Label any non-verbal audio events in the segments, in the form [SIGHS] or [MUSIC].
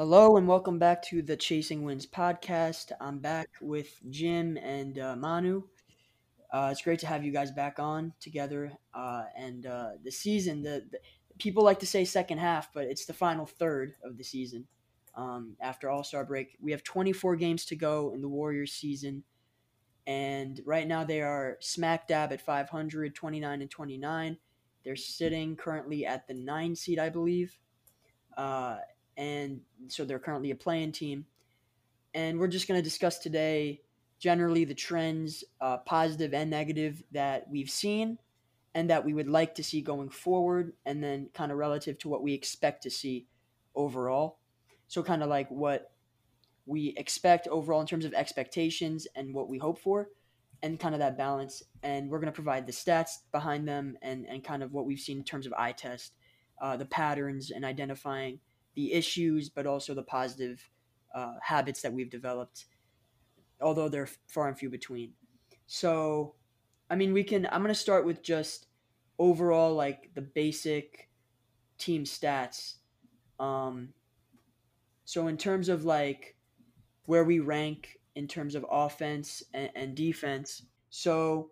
Hello and welcome back to the Chasing Wins podcast. I'm back with Jim and uh, Manu. Uh, it's great to have you guys back on together. Uh, and uh, the season, the, the, people like to say second half, but it's the final third of the season. Um, after All Star break, we have 24 games to go in the Warriors season, and right now they are smack dab at 500, 29 and 29. They're sitting currently at the nine seed, I believe. And so they're currently a play-in team. And we're just going to discuss today generally the trends, uh, positive and negative, that we've seen and that we would like to see going forward, and then kind of relative to what we expect to see overall. So, kind of like what we expect overall in terms of expectations and what we hope for, and kind of that balance. And we're going to provide the stats behind them and, and kind of what we've seen in terms of eye test, uh, the patterns, and identifying the issues, but also the positive uh, habits that we've developed, although they're far and few between. So, I mean, we can. I'm going to start with just overall, like the basic team stats. Um, so, in terms of like where we rank in terms of offense and, and defense, so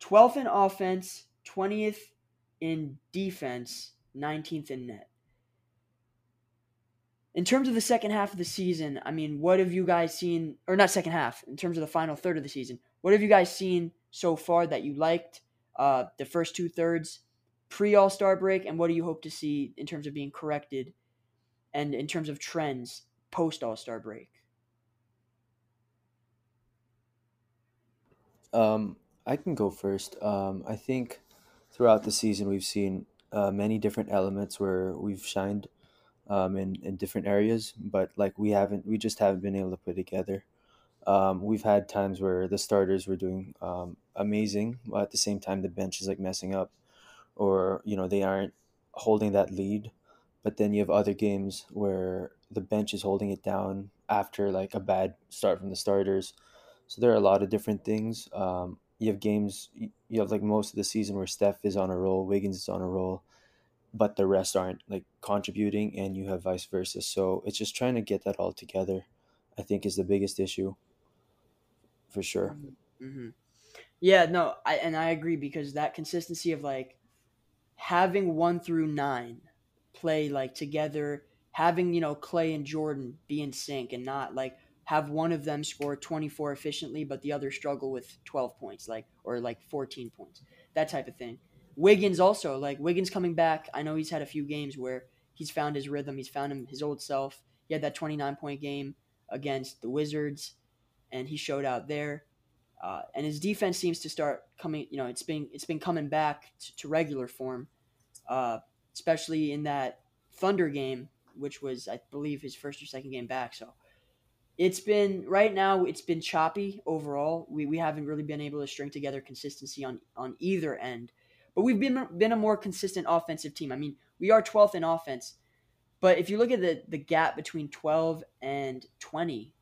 12th in offense, 20th in defense, 19th in net in terms of the second half of the season, I mean, what have you guys seen, or not second half, in terms of the final third of the season, what have you guys seen so far that you liked uh, the first two thirds pre All Star break, and what do you hope to see in terms of being corrected and in terms of trends post All Star break? Um, I can go first. Um, I think throughout the season we've seen uh, many different elements where we've shined um, in, in different areas, but like we haven't, we just haven't been able to put together. Um, we've had times where the starters were doing um, amazing, but at the same time the bench is like messing up, or you know they aren't holding that lead. But then you have other games where the bench is holding it down after like a bad start from the starters. So there are a lot of different things. Um, you have games, you have like most of the season where Steph is on a roll, Wiggins is on a roll, but the rest aren't like contributing and you have vice versa so it's just trying to get that all together i think is the biggest issue for sure mm-hmm. mm-hmm. yeah no I, and i agree because that consistency of like having one through nine play like together having you know Klay and jordan be in sync and not like have one of them score 24 efficiently but the other struggle with 12 points like or like 14 points that type of thing Wiggins also like Wiggins coming back. I know he's had a few games where he's found his rhythm. He's found him his old self. He had that 29 point game against the Wizards, and he showed out there. Uh, and his defense seems to start coming. You know, it's been it's been coming back to, to regular form, uh, especially in that Thunder game, which was I believe his first or second game back. So it's been right now it's been choppy overall. We we haven't really been able to string together consistency on on either end. But we've been been a more consistent offensive team. I mean, we are 12th in offense. But if you look at the, the gap between 12 and 20,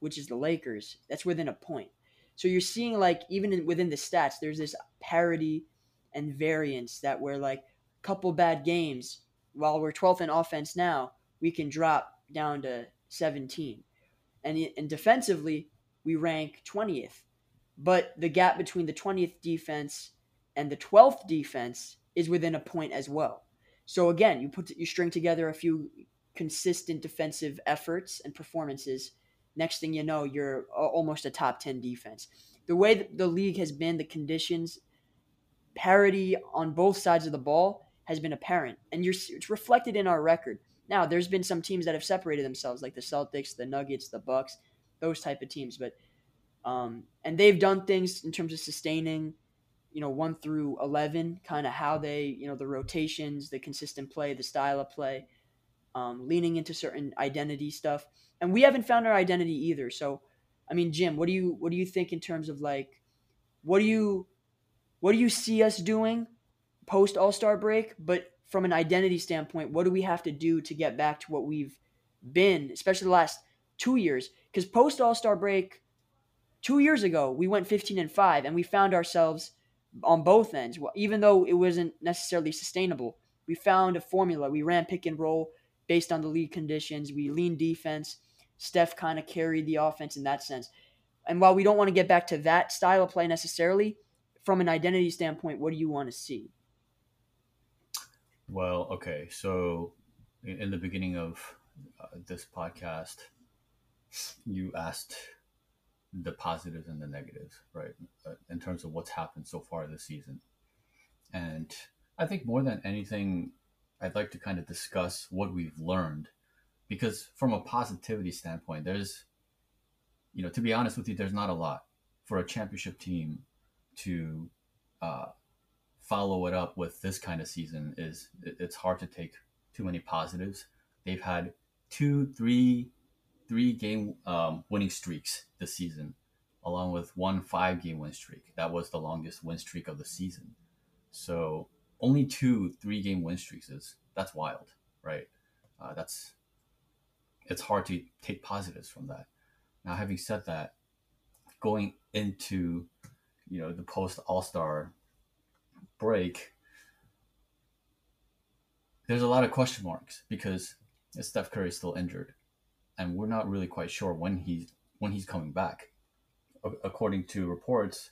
which is the Lakers, that's within a point. So you're seeing like even in, within the stats, there's this parity and variance that we're like a couple bad games while we're 12th in offense now, we can drop down to 17. And, and defensively, we rank 20th. But the gap between the 20th defense and the 12th defense is within a point as well. So again, you put you string together a few consistent defensive efforts and performances. Next thing you know, you're almost a top 10 defense. The way the league has been, the conditions, parity on both sides of the ball has been apparent, and you're, it's reflected in our record. Now, there's been some teams that have separated themselves, like the Celtics, the Nuggets, the Bucks, those type of teams. But um, and they've done things in terms of sustaining, you know, one through eleven, kind of how they, you know, the rotations, the consistent play, the style of play, um, leaning into certain identity stuff. And we haven't found our identity either. So, I mean, Jim, what do you what do you think in terms of like, what do you what do you see us doing post All Star break? But from an identity standpoint, what do we have to do to get back to what we've been, especially the last two years? Because post All Star break, two years ago, we went 15 and 5, and we found ourselves on both ends. Even though it wasn't necessarily sustainable, we found a formula. We ran pick and roll based on the league conditions. We leaned defense. Steph kind of carried the offense in that sense. And while we don't want to get back to that style of play necessarily, from an identity standpoint, what do you want to see? Well, okay. So, in, in the beginning of uh, this podcast, you asked the positives and the negatives, right? Uh, in terms of what's happened so far this season. And I think more than anything, I'd like to kind of discuss what we've learned because from a positivity standpoint, there's, you know, to be honest with you, there's not a lot for a championship team to uh, follow it up with this kind of season is it's hard to take too many positives. They've had two, three, three game um, winning streaks this season, along with one five game win streak. That was the longest win streak of the season. So only two three game win streaks is that's wild, right? Uh, that's it's hard to take positives from that. Now, having said that, going into you know the post All Star break, there's a lot of question marks because Steph Curry is still injured, and we're not really quite sure when he's when he's coming back. According to reports,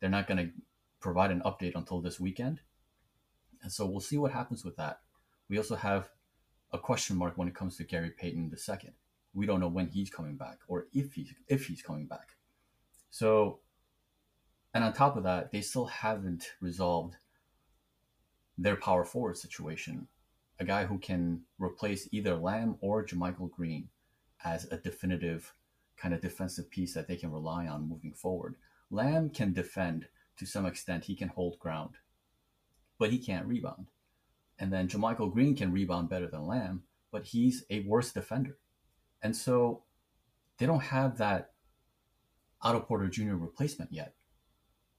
they're not going to provide an update until this weekend, and so we'll see what happens with that. We also have a question mark when it comes to Gary Payton II. We don't know when he's coming back or if he's if he's coming back. So, and on top of that, they still haven't resolved their power forward situation. A guy who can replace either Lamb or JaMychal Green as a definitive kind of defensive piece that they can rely on moving forward. Lamb can defend to some extent, he can hold ground, but he can't rebound. And then JaMychal Green can rebound better than Lamb, but he's a worse defender. And so they don't have that Otto Porter Jr. replacement yet.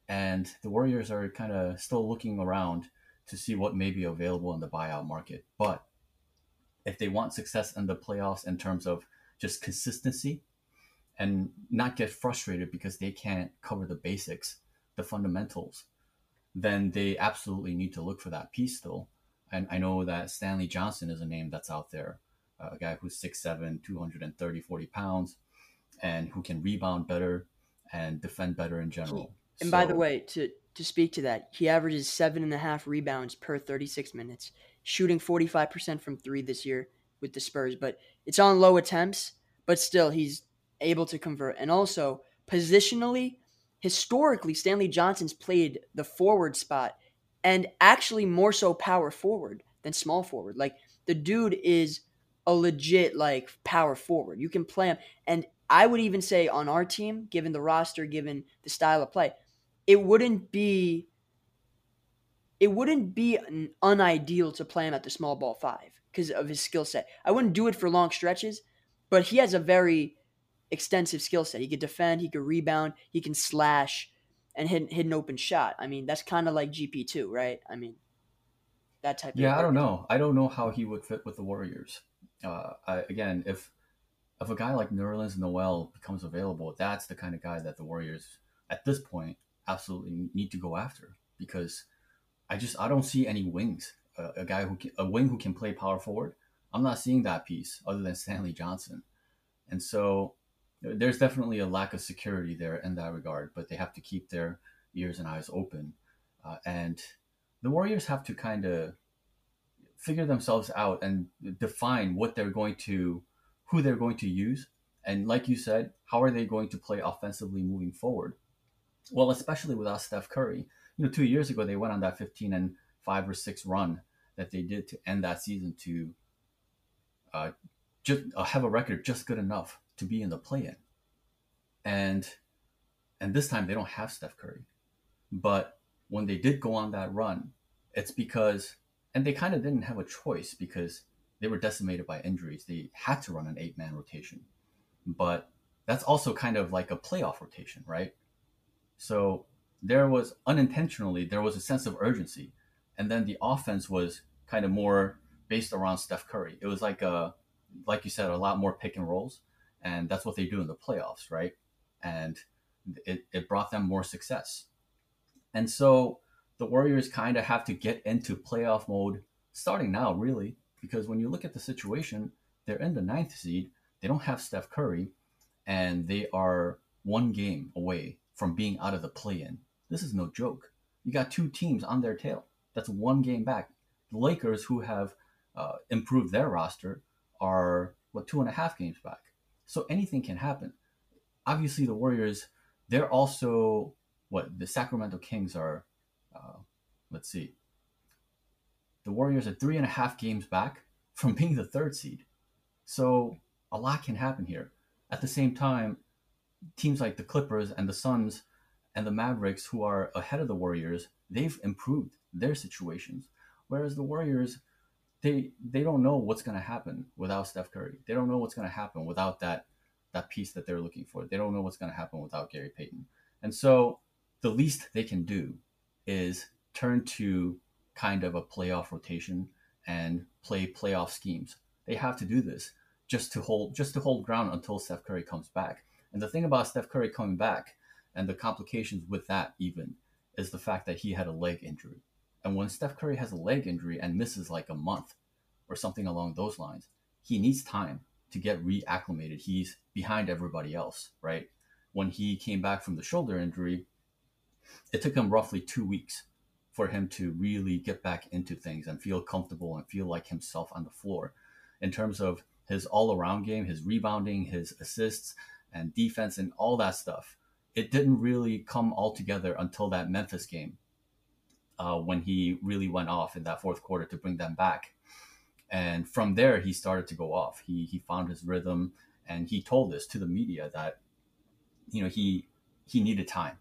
And the Warriors are kind of still looking around to see what may be available in the buyout market. But if they want success in the playoffs in terms of just consistency and not get frustrated because they can't cover the basics, the fundamentals, then they absolutely need to look for that piece still. And I know that Stanley Johnson is a name that's out there, uh, a guy who's 6'7, 230, 40 pounds, and who can rebound better and defend better in general. And so, by the way, to to speak to that, he averages seven and a half rebounds per 36 minutes, shooting 45% from three this year with the Spurs. But it's on low attempts, but still, he's able to convert. And also, positionally, historically, Stanley Johnson's played the forward spot and actually more so power forward than small forward. Like, the dude is a legit, like, power forward. You can play him. And I would even say on our team, given the roster, given the style of play, it wouldn't be it wouldn't be unideal to play him at the small ball five because of his skill set. I wouldn't do it for long stretches, but he has a very extensive skill set. He could defend, he could rebound, he can slash, and hit, hit an open shot. I mean, that's kind of like GP two, right? I mean, that type. Yeah, I don't know. I don't know how he would fit with the Warriors. Uh, I, again, if if a guy like Nerlens Noel becomes available, that's the kind of guy that the Warriors at this point absolutely need to go after because I just I don't see any wings. Uh, a guy who can, a wing who can play power forward. I'm not seeing that piece other than Stanley Johnson, and so there's definitely a lack of security there in that regard. But they have to keep their ears and eyes open, uh, and the Warriors have to kind of figure themselves out and define what they're going to, who they're going to use, and like you said, how are they going to play offensively moving forward? Well, especially without Steph Curry. You know, two years ago they went on that 15 and five or six run that they did to end that season to uh, just uh, have a record just good enough to be in the play-in, and and this time they don't have Steph Curry, but when they did go on that run, it's because and they kind of didn't have a choice because they were decimated by injuries. They had to run an eight-man rotation, but that's also kind of like a playoff rotation, right? So there was unintentionally there was a sense of urgency, and then the offense was kind of more based around Steph Curry. It was like a like you said, a lot more pick and rolls, and that's what they do in the playoffs, right? And it, it brought them more success. And so the Warriors kind of have to get into playoff mode starting now, really, because when you look at the situation, they're in the ninth seed. They don't have Steph Curry, and they are one game away from being out of the play in. This is no joke. You got two teams on their tail. That's one game back. The Lakers, who have uh, improved their roster, are what two and a half games back. So anything can happen. Obviously, the Warriors, they're also what the Sacramento Kings are. Uh, let's see. The Warriors are three and a half games back [LAUGHS] from being the third seed. So a lot can happen here. At the same time, teams like the Clippers and the Suns and the Mavericks, who are ahead of the Warriors, they've improved their situations. Whereas the Warriors, they they don't know what's going to happen without Steph Curry. They don't know what's going to happen without that that piece that they're looking for. They don't know what's going to happen without Gary Payton. And so the least they can do is turn to kind of a playoff rotation and play playoff schemes. They have to do this just to hold just to hold ground until Steph Curry comes back. And the thing about Steph Curry coming back and the complications with that even is the fact that he had a leg injury. And when Steph Curry has a leg injury and misses like a month or something along those lines, he needs time to get reacclimated. He's behind everybody else, right? When he came back from the shoulder injury, it took him roughly two weeks for him to really get back into things and feel comfortable and feel like himself on the floor. In terms of his all around game, his rebounding, his assists, and defense, and all that stuff, it didn't really come all together until that Memphis game uh, when he really went off in that fourth quarter to bring them back. And from there, he started to go off. He he found his rhythm, and he told this to the media that, you know, he he needed time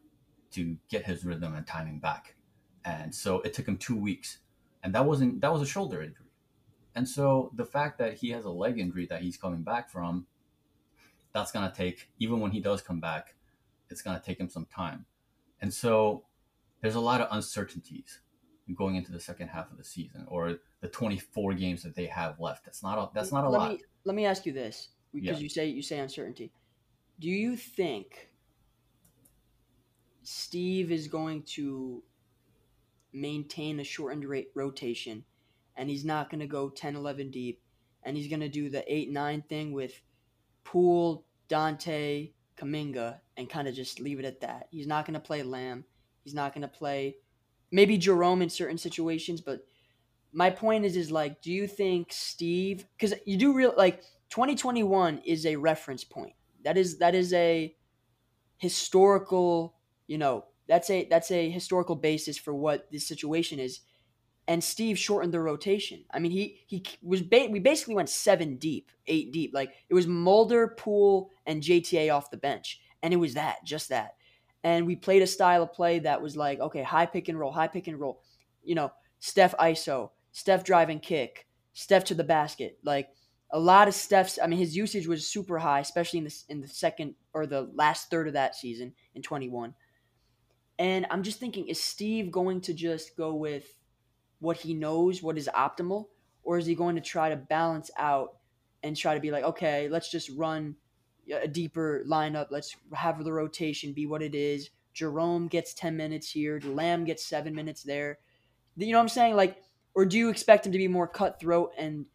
to get his rhythm and timing back, and so it took him two weeks, and that wasn't that was a shoulder injury, and so the fact that he has a leg injury that he's coming back from, that's gonna take even when he does come back, it's gonna take him some time, and so there's a lot of uncertainties going into the second half of the season or the 24 games that they have left. That's not a, that's not a let lot. Me, let me ask you this because Yeah. you say you say uncertainty. Do you think Steve is going to maintain a shortened rate rotation and he's not going to go 10 11 deep and he's going to do the 8 9 thing with Poole, Donte, Kuminga and kind of just leave it at that. He's not going to play Lamb. He's not going to play maybe Jerome in certain situations, but my point is is like do you think Steve cuz you do real like 2021 is a reference point. That is that is a historical, you know, that's a that's a historical basis for what this situation is. And Steve shortened the rotation. I mean, he he was ba- we basically went seven deep, eight deep. Like it was Mulder, Poole, and JTA off the bench, and it was that, just that. And we played a style of play that was like, okay, high pick and roll, high pick and roll. You know, Steph ISO, Steph driving kick, Steph to the basket. Like a lot of Steph's. I mean, his usage was super high, especially in the in the second or the last third of that season in 21. And I'm just thinking, is Steve going to just go with what he knows, what is optimal, or is he going to try to balance out and try to be like, okay, let's just run a deeper lineup. Let's have the rotation be what it is. Jerome gets 10 minutes here. Lamb gets seven minutes there. You know what I'm saying? Like, or do you expect him to be more cutthroat and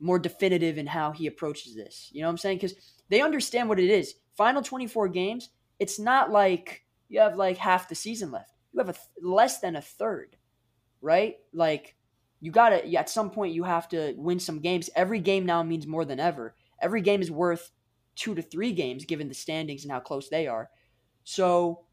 more definitive in how he approaches this? You know what I'm saying? Because they understand what it is. Final 24 games, it's not like you have like half the season left. You have a th- less than a third, right? Like, you gotta, at some point, you have to win some games. Every game now means more than ever. Every game is worth two to three games given the standings and how close they are. So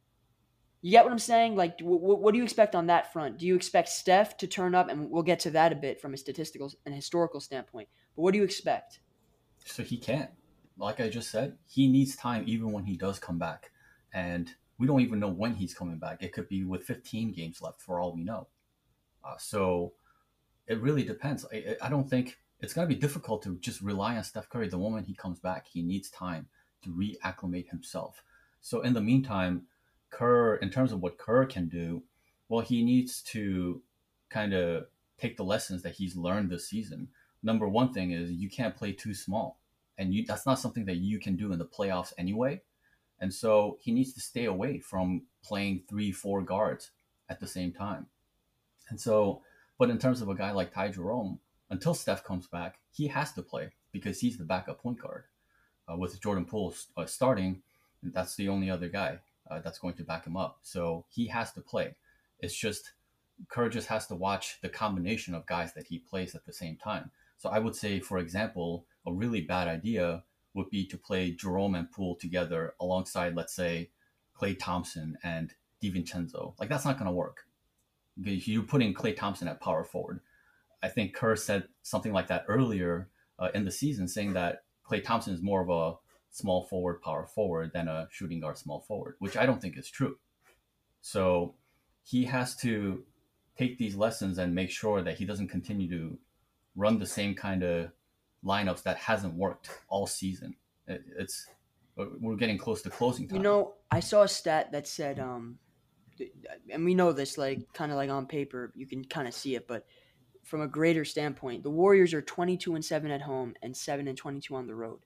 You get what I'm saying? Like, w- w- what do you expect on that front? Do you expect Steph to turn up? And we'll get to that a bit from a statistical and historical standpoint. But what do you expect? So he can't. Like I just said, he needs time even when he does come back. And we don't even know when he's coming back. It could be with 15 games left for all we know. Uh, so it really depends. I, I don't think it's going to be difficult to just rely on Steph Curry the moment he comes back. He needs time to reacclimate himself. So in the meantime, Kerr, in terms of what Kerr can do, well, he needs to kind of take the lessons that he's learned this season. Number one thing is you can't play too small, and you, that's not something that you can do in the playoffs anyway. And so he needs to stay away from playing three, four guards at the same time. And so, but in terms of a guy like Ty Jerome, until Steph comes back, he has to play because he's the backup point guard. Uh, with Jordan Poole uh, starting, that's the only other guy uh, that's going to back him up. So he has to play. It's just Kerr just has to watch the combination of guys that he plays at the same time. So I would say, for example, a really bad idea would be to play Jerome and Poole together alongside, let's say, Klay Thompson and DiVincenzo. Like that's not going to work. You're putting Klay Thompson at power forward. I think Kerr said something like that earlier uh, in the season, saying that Klay Thompson is more of a small forward, power forward than a shooting guard, small forward, which I don't think is true. So he has to take these lessons and make sure that he doesn't continue to run the same kind of lineups that hasn't worked all season. It, it's we're getting close to closing time. You know, I saw a stat that said, um, and we know this, like kind of like on paper, you can kind of see it, but from a greater standpoint, the Warriors are 22 and 7 at home and 7 and 22 on the road.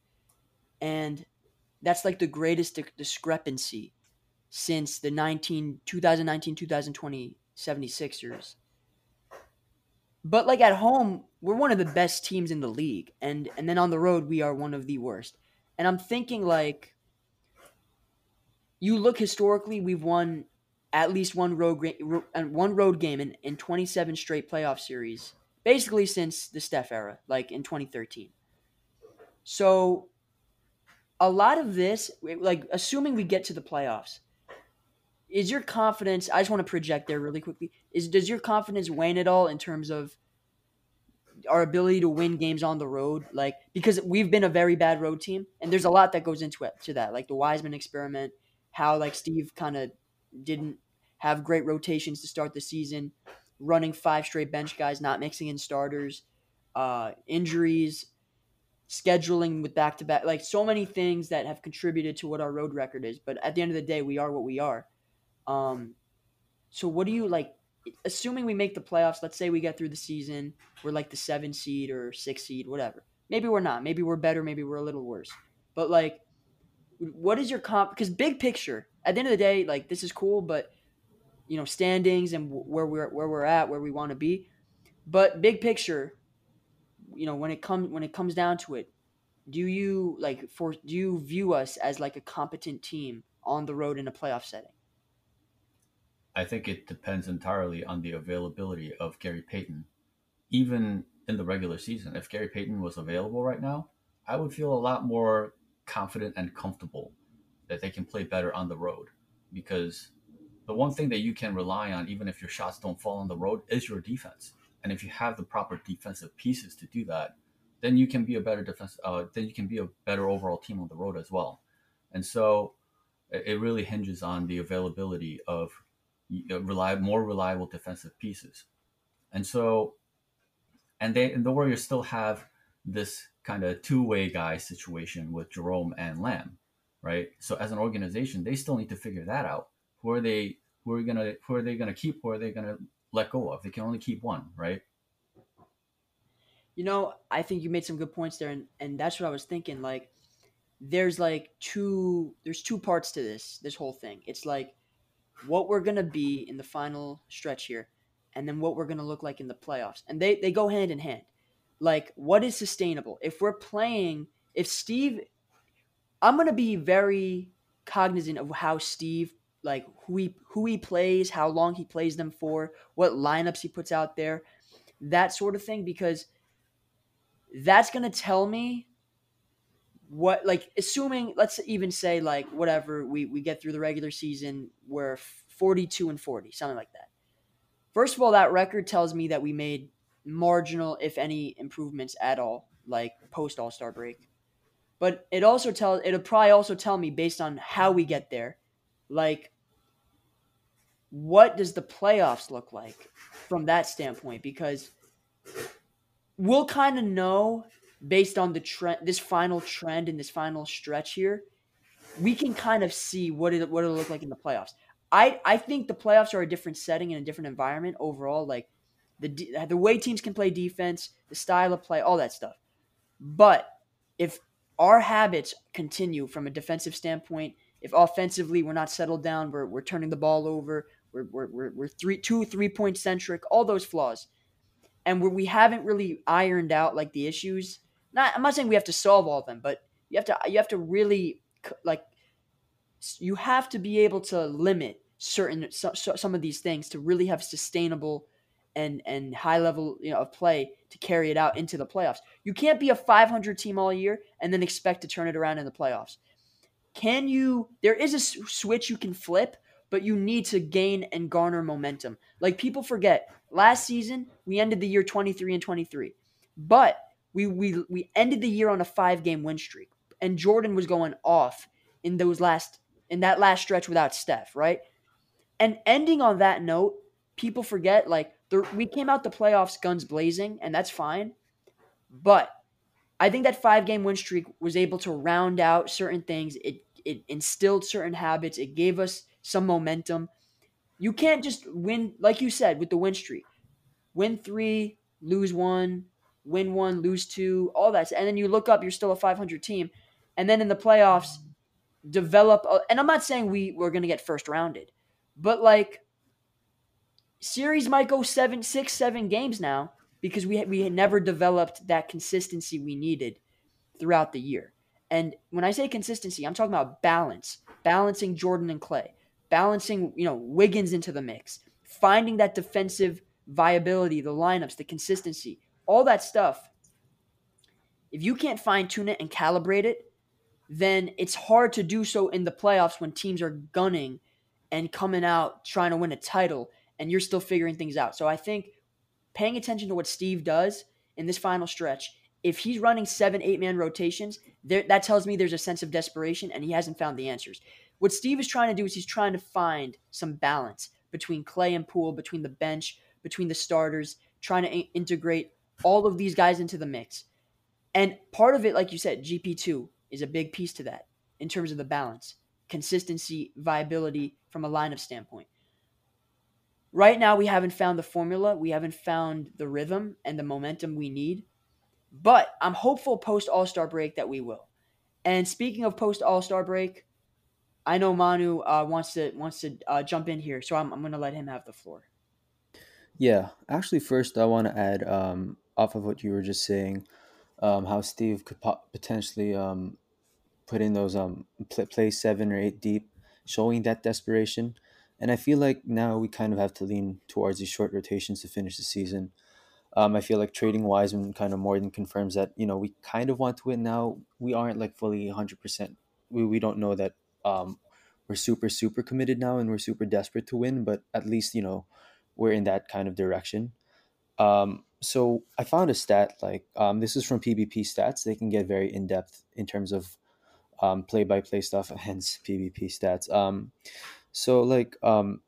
And that's like the greatest di- discrepancy since the 19 2019-2020 76ers. But like at home, we're one of the best teams in the league and and then on the road we are one of the worst. And I'm thinking like you look historically, we've won at least one road and uh, one road game in, in 27 straight playoff series, basically since the Steph era, like in 2013. So a lot of this, like assuming we get to the playoffs, is your confidence? I just want to project there really quickly. Is does your confidence wane at all in terms of our ability to win games on the road? Like because we've been a very bad road team, and there's a lot that goes into it to that, like the Wiseman experiment, how like Steve kind of didn't have great rotations to start the season, running five straight bench guys, not mixing in starters, uh, injuries, scheduling with back to back, like so many things that have contributed to what our road record is. But at the end of the day, we are what we are. Um, so what do you like? Assuming we make the playoffs, let's say we get through the season, we're like the seven seed or six seed, whatever. Maybe we're not. Maybe we're better. Maybe we're a little worse. But like, what is your comp? Because big picture, at the end of the day, like this is cool, but you know, standings and where we're where we're at, where we want to be. But big picture, you know, when it comes when it comes down to it, do you like for do you view us as like a competent team on the road in a playoff setting? I think it depends entirely on the availability of Gary Payton. Even in the regular season, if Gary Payton was available right now, I would feel a lot more confident and comfortable that they can play better on the road. Because the one thing that you can rely on, even if your shots don't fall on the road, is your defense. And if you have the proper defensive pieces to do that, then you can be a better defense. Uh, then you can be a better overall team on the road as well. And so, it really hinges on the availability of reliable, more reliable defensive pieces. And so, and they and the Warriors still have this kind of two-way guy situation with Jerome and Lamb, right? So as an organization, they still need to figure that out. Who are they? Who are gonna? Who are they gonna keep? Who are they gonna let go of? They can only keep one, right? You know, I think you made some good points there, and and that's what I was thinking. Like, there's like two there's two parts to this this whole thing. It's like what we're gonna be in the final stretch here, and then what we're gonna look like in the playoffs, and they they go hand in hand. Like, what is sustainable? If we're playing, if Steve, I'm gonna be very cognizant of how Steve like who he who he plays, how long he plays them for, what lineups he puts out there, that sort of thing because that's going to tell me what like assuming let's even say like whatever we we get through the regular season we're 42 and 40, something like that. First of all, that record tells me that we made marginal, if any, improvements at all, like post All Star break. But it also tells it'll probably also tell me based on how we get there, like what does the playoffs look like from that standpoint? Because we'll kind of know based on the trend, this final trend in this final stretch here, we can kind of see what it what it'll look like in the playoffs. I I think the playoffs are a different setting and a different environment overall. Like the the way teams can play defense, the style of play, all that stuff. But if our habits continue from a defensive standpoint, if offensively we're not settled down, we're, we're turning the ball over, we're, we're, we're, three two three point centric, all those flaws, and we we haven't really ironed out like the issues. Not I'm not saying we have to solve all of them, but you have to you have to really like you have to be able to limit certain so, so, some of these things to really have sustainable and and high level you know of play to carry it out into the playoffs. You can't be a 500 team all year and then expect to turn it around in the playoffs. Can you? There is a switch you can flip, but you need to gain and garner momentum. Like people forget, last season we ended the year 23 and 23, but we we we ended the year on a five game win streak, and Jordan was going off in those last in that last stretch without Steph, right? And ending on that note, people forget like we came out the playoffs guns blazing, and that's fine. But I think that five game win streak was able to round out certain things. It it instilled certain habits. It gave us some momentum. You can't just win, like you said, with the win streak. Win three, lose one, win one, lose two, all that. And then you look up, you're still a 500 team. And then in the playoffs, develop. A, and I'm not saying we, we're to get first rounded, but like series might go seven, six, seven games now because we we had never developed that consistency we needed throughout the year. And when I say consistency, I'm talking about balance, balancing Jordan and Klay, balancing you know Wiggins into the mix, finding that defensive viability, the lineups, the consistency, all that stuff. If you can't fine tune it and calibrate it, then it's hard to do so in the playoffs when teams are gunning and coming out trying to win a title and you're still figuring things out. So I think paying attention to what Steve does in this final stretch, if he's running seven, eight man rotations, there, that tells me there's a sense of desperation and he hasn't found the answers. What Steve is trying to do is he's trying to find some balance between Klay and Poole, between the bench, between the starters, trying to integrate all of these guys into the mix. And part of it, like you said, GP2 is a big piece to that in terms of the balance, consistency, viability from a lineup standpoint. Right now, we haven't found the formula. We haven't found the rhythm and the momentum we need. But I'm hopeful post All Star break that we will. And speaking of post All Star break, I know Manu uh, wants to wants to uh, jump in here, so I'm I'm going to let him have the floor. Yeah, actually, first I want to add um, off of what you were just saying, um, how Steve could po- potentially um, put in those um play, play seven or eight deep, showing that desperation. And I feel like now we kind of have to lean towards these short rotations to finish the season. Um, I feel like trading Wiseman kind of more than confirms that you know we kind of want to win now. We aren't like fully hundred percent. We we don't know that um, we're super super committed now and we're super desperate to win, but at least you know we're in that kind of direction. Um, so I found a stat like um, this is from PBP stats. They can get very in depth in terms of play by play stuff, [LAUGHS] hence PBP stats. So like um,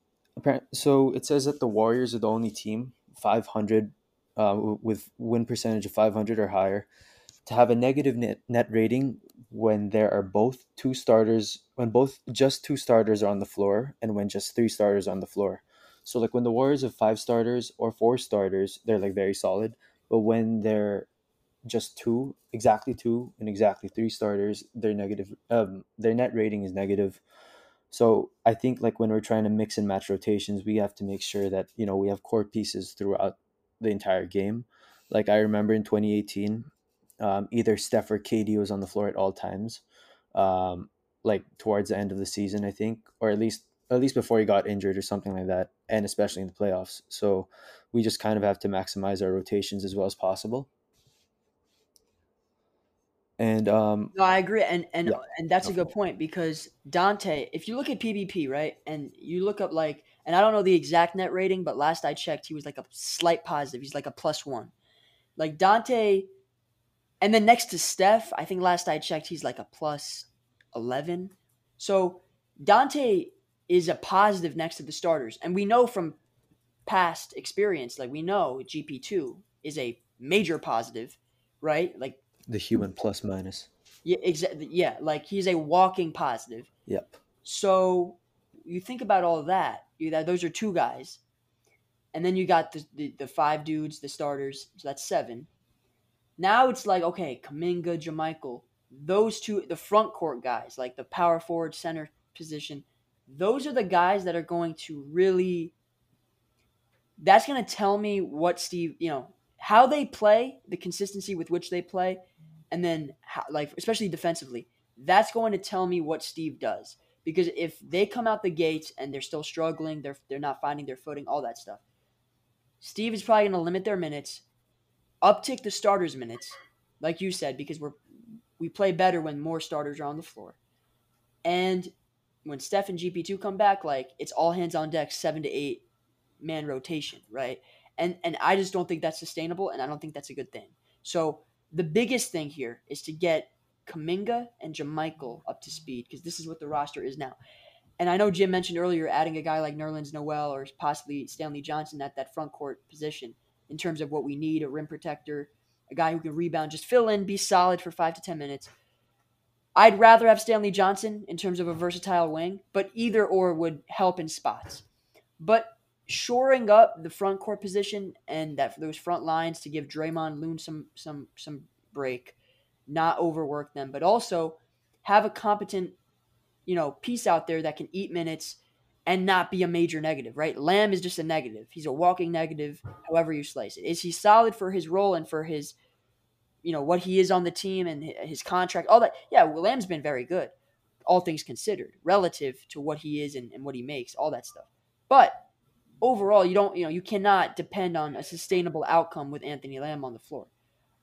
so it says that the Warriors are the only team 500 uh, with win percentage of 500 or higher to have a negative net, net rating when there are both two starters when both just two starters are on the floor and when just three starters on the floor. So like when the warriors have five starters or four starters they're like very solid. But when they're just two exactly two and exactly three starters their negative um their net rating is negative so I think like when we're trying to mix and match rotations, we have to make sure that you know we have core pieces throughout the entire game. Like I remember in 2018, um, either Steph or KD was on the floor at all times, um, like towards the end of the season, I think, or at least at least before he got injured or something like that, and especially in the playoffs. So we just kind of have to maximize our rotations as well as possible. And um, No, I agree, and and Yeah. and that's a good point because Donte, if you look at PBP, right, and you look up like, and I don't know the exact net rating, but last I checked, he was like a slight positive. He's like a plus one. Like Donte, and then next to Steph, I think last I checked, he's like a plus eleven. So Donte is a positive next to the starters, and we know from past experience, like we know GP two is a major positive, right? Like the human plus minus. yeah, exactly. Yeah, like he's a walking positive. Yep. So you think about all that. You that those are two guys, and then you got the, the the five dudes, the starters. So that's seven. Now it's like okay, Kuminga, JaMychal, those two, the front court guys, like the power forward, center position. Those are the guys that are going to really. That's going to tell me what Steve, you know, how they play, the consistency with which they play, and then how, like especially defensively. That's going to tell me what Steve does because if they come out the gates and they're still struggling, they're they're not finding their footing, all that stuff. Steve is probably going to limit their minutes, uptick the starters' minutes, like you said, because we're we play better when more starters are on the floor. And when Steph and GP2 come back, like it's all hands on deck, seven to eight man rotation, right? And and I just don't think that's sustainable, and I don't think that's a good thing. So the biggest thing here is to get Kuminga and JaMychal up to speed because this is what the roster is now. And I know Jim mentioned earlier adding a guy like Nerlens Noel or possibly Stanley Johnson at that front court position in terms of what we need a rim protector, a guy who can rebound, just fill in, be solid for five to 10 minutes. I'd rather have Stanley Johnson in terms of a versatile wing, but either or would help in spots. But shoring up the front court position and that those front lines to give Draymond Loon some some some break, not overwork them, but also have a competent, you know, piece out there that can eat minutes and not be a major negative, right? Lamb is just a negative. He's a walking negative, however you slice it. Is he solid for his role and for his, you know, what he is on the team and his contract, all that? Yeah, well, Lamb's been very good, all things considered, relative to what he is and, and what he makes, all that stuff. But overall, you don't, you know, you cannot depend on a sustainable outcome with Anthony Lamb on the floor.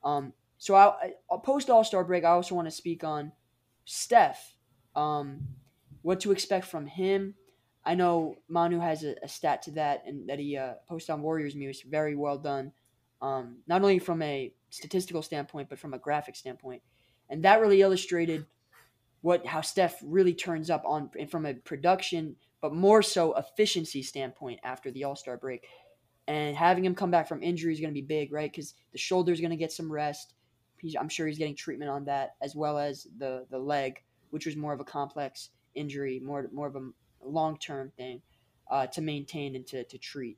Um, so I, I post All Star break. I also want to speak on Steph. Um, what to expect from him. I know Manu has a, a stat to that, and that he uh, posted on Warriors Muse. Very well done, um, not only from a statistical standpoint, but from a graphic standpoint, and that really illustrated what how Steph really turns up on from a production, but more so efficiency standpoint after the All Star break. And having him come back from injury is going to be big, right? Because the shoulder is going to get some rest. He's, I'm sure he's getting treatment on that, as well as the the leg, which was more of a complex injury, more more of a long term thing uh, to maintain and to, to treat.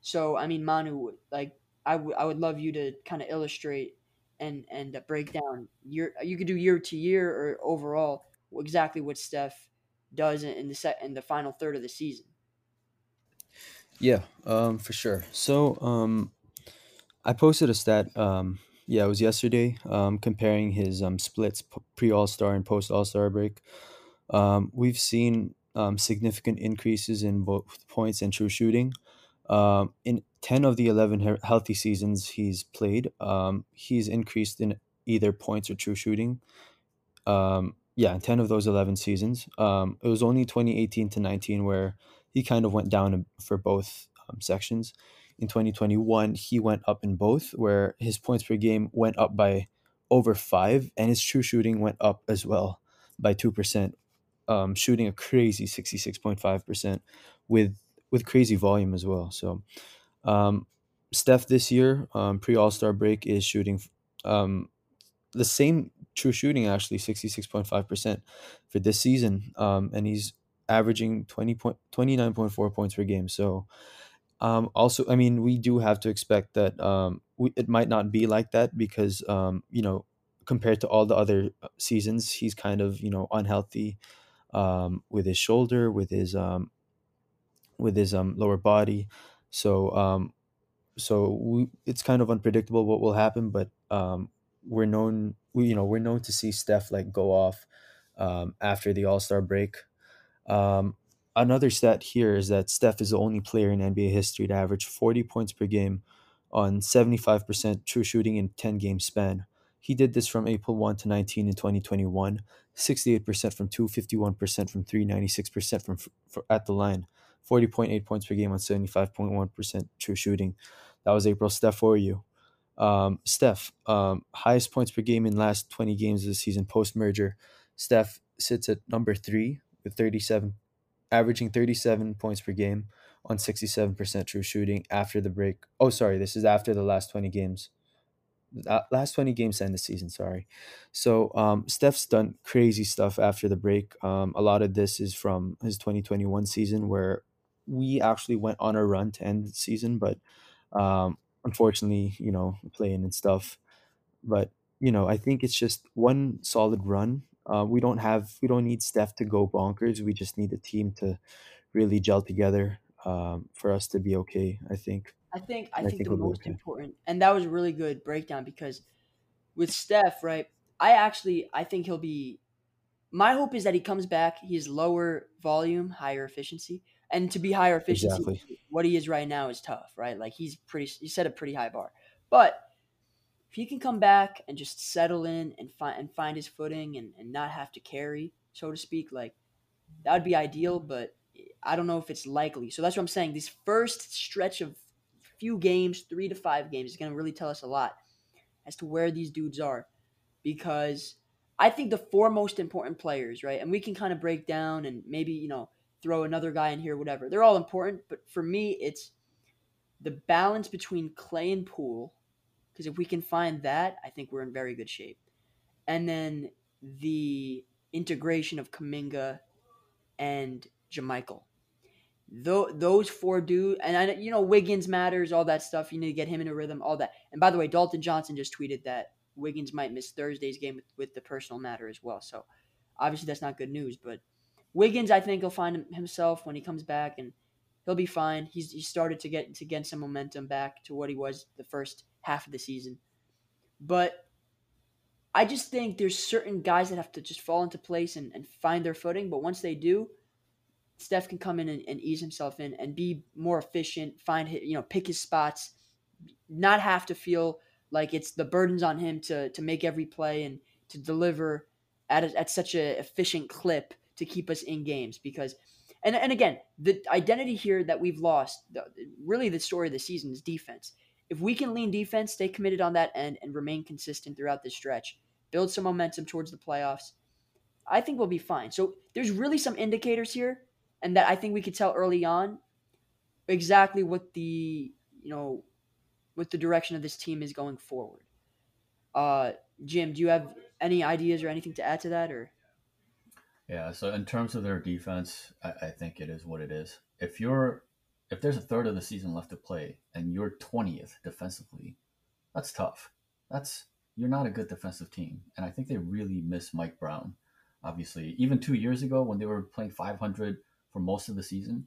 So I mean, Manu, like I, w- I would love you to kind of illustrate and and break down year. You could do year to year or overall exactly what Steph does in, the set in the final third of the season. Yeah, um, for sure. So, um, I posted a stat. Um, yeah, it was yesterday. Um, comparing his um splits pre All Star and post All Star break. Um, we've seen um, significant increases in both points and true shooting. Um, in 10 of the 11 healthy seasons he's played, um, he's increased in either points or true shooting. Um, yeah, in 10 of those 11 seasons. Um, it was only 2018 to 19 where he kind of went down for both um, sections. In 2021, he went up in both, where his points per game went up by over five, and his true shooting went up as well by 2%, um, shooting a crazy 66.5% with with crazy volume as well. So, um, Steph this year, um, pre All Star break, is shooting um, the same true shooting actually 66.5% for this season, um, and he's averaging 20 point, 29.4 points per game. So, um, also, I mean, we do have to expect that um, we, it might not be like that because, um, you know, compared to all the other uh, seasons, he's kind of, you know, unhealthy um, with his shoulder, with his um, with his lower body. So so we, it's kind of unpredictable what will happen, but we're known we you know we're known to see Steph like go off um, after the All Star break. Um, another stat here is that Steph is the only player in NBA history to average 40 points per game on 75% true shooting in 10 game span. He did this from April 1 to 19 in 2021, 68% from 2, 51% from 3, 96% from f- at the line, 40.8 points per game on 75.1% true shooting. That was April Steph for you. Um, Steph, um, highest points per game in last 20 games of the season post merger. Steph sits at number three with 37, averaging 37 points per game on 67% true shooting after the break. Oh, sorry, this is after the last 20 games. Last 20 games end the season, sorry. So um, Steph's done crazy stuff after the break. Um, a lot of this is from his 2021 season where we actually went on a run to end the season, but um, unfortunately, you know, playing and stuff. But you know, I think it's just one solid run. Uh, we don't have, we don't need Steph to go bonkers. We just need the team to really gel together um, for us to be okay. I think. I think I, I think, think, the most okay. important, and that was a really good breakdown because with Steph, right? I actually I think he'll be. My hope is that he comes back. He's lower volume, higher efficiency, and to be higher efficiency, exactly. what he is right now is tough, right? Like he's pretty, he set a pretty high bar, but if he can come back and just settle in and find and find his footing and, and not have to carry, so to speak, like that would be ideal. But I don't know if it's likely. So that's what I'm saying. This first stretch of few games, three to five games, is going to really tell us a lot as to where these dudes are. Because I think the four most important players, right? And we can kind of break down and maybe, you know, throw another guy in here, whatever. They're all important. But for me, it's the balance between Klay and Poole. Because if we can find that, I think we're in very good shape. And then the integration of Kuminga and JaMychal those four do, and I, you know Wiggins matters, all that stuff. You need to get him in a rhythm, all that. And by the way, Dalton Johnson just tweeted that Wiggins might miss Thursday's game with, with the personal matter as well. So obviously that's not good news, but Wiggins, I think he'll find himself when he comes back, and he'll be fine. He's he started to get to get some momentum back to what he was the first half of the season, but I just think there's certain guys that have to just fall into place and, and find their footing. But once they do, Steph can come in and, and ease himself in and be more efficient, find his, you know, pick his spots, not have to feel like it's the burdens on him to to make every play and to deliver at a, at such a efficient clip to keep us in games because and and again the identity here that we've lost really the story of the season is defense if we can lean defense stay committed on that end and remain consistent throughout this stretch build some momentum towards the playoffs i think we'll be fine so there's really some indicators here and that I think we could tell early on exactly what the you know what the direction of this team is going forward. Uh, Jim, do you have any ideas or anything to add to that, or? Yeah, so in terms of their defense, I, I think it is what it is. If you're if there's a third of the season left to play and you're 20th defensively, that's tough. That's you're not a good defensive team, and I think they really miss Mike Brown. Obviously, even two years ago when they were playing 500 for most of the season.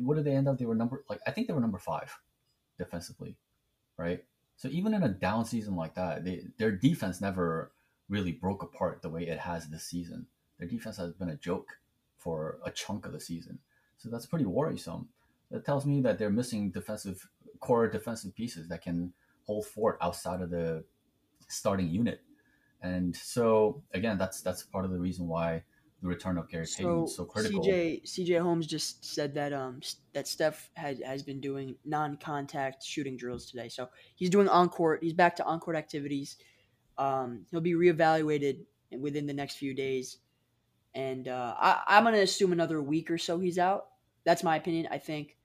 what did they end up? They were number like I think they were number five defensively, right? So even in a down season like that, they, their defense never really broke apart the way it has this season. Their defense has been a joke for a chunk of the season, so that's pretty worrisome. That tells me that they're missing defensive core defensive pieces that can hold fort outside of the starting unit. And so again, that's that's part of the reason why the return of Gary Payton so, so critical. CJ CJ Holmes just said that um that Steph has has been doing non-contact shooting drills today. So he's doing on court. He's back to on court activities. Um, he'll be reevaluated within the next few days, and uh, I, I'm gonna assume another week or so he's out. That's my opinion. I think.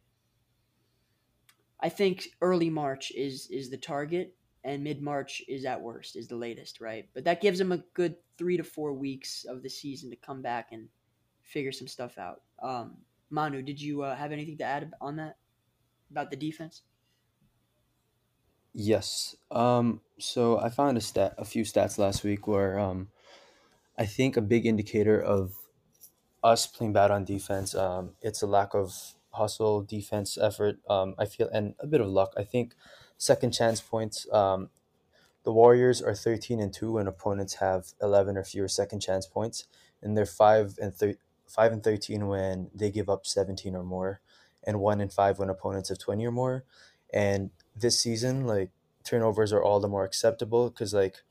I think early March is is the target and mid March is at worst is the latest, right? But that gives him a good three to four weeks of the season to come back and figure some stuff out. Um, Manu, did you uh, have anything to add on that about the defense? Yes. Um, so I found a stat, a few stats last week where um, I think a big indicator of us playing bad on defense, um, it's a lack of hustle, defense effort. Um, I feel and a bit of luck. I think second chance points. Um, the Warriors are 13 and 2 when opponents have 11 or fewer second chance points, and they're 5 and thir- 5 and 13 when they give up 17 or more, and 1 and 5 when opponents have 20 or more. And this season, like turnovers are all the more acceptable because like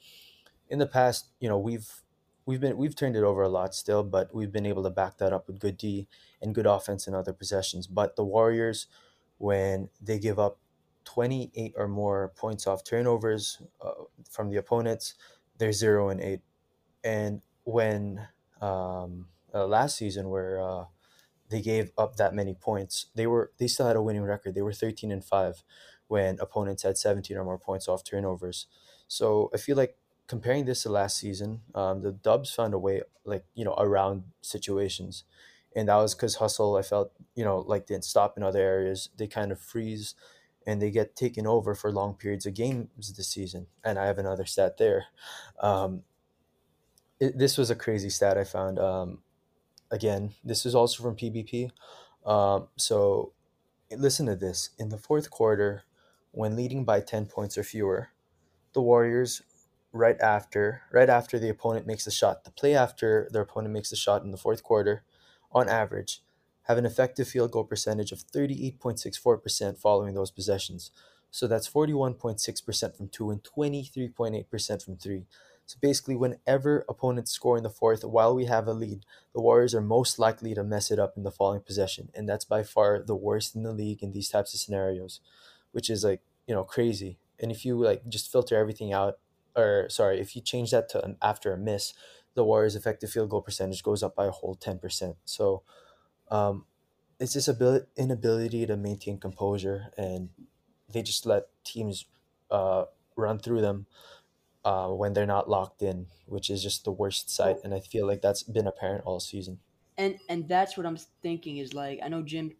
in the past, you know, we've we've been we've turned it over a lot still, but we've been able to back that up with good D and good offense in other possessions. But the Warriors, when they give up 28 or more points off turnovers uh, from the opponents, they're zero and eight. And when um, uh, last season, where uh, they gave up that many points, they were they still had a winning record. They were 13 and five when opponents had 17 or more points off turnovers. So I feel like comparing this to last season, um, the Dubs found a way, like you know, around situations, and that was because hustle. I felt you know like didn't stop in other areas. They kind of freeze, and they get taken over for long periods of games this season. And I have another stat there. Um, it, this was a crazy stat I found. Um, again, this is also from PBP. Um, so listen to this. In the fourth quarter, when leading by 10 points or fewer, the Warriors right after right after the opponent makes a shot. The play after their opponent makes a shot in the fourth quarter, on average, have an effective field goal percentage of 38.64% following those possessions. So that's 41.6% from 2 and 23.8% from 3. So basically, whenever opponents score in the fourth while we have a lead, the Warriors are most likely to mess it up in the following possession. And that's by far the worst in the league in these types of scenarios, which is like, you know, crazy. And if you like just filter everything out or sorry, if you change that to an, after a miss, the Warriors' effective field goal percentage goes up by a whole ten percent. So, um, it's this ability inability to maintain composure, and they just let teams uh, run through them uh, when they're not locked in, which is just the worst sight. And I feel like that's been apparent all season. And and that's what I'm thinking is like I know Jim,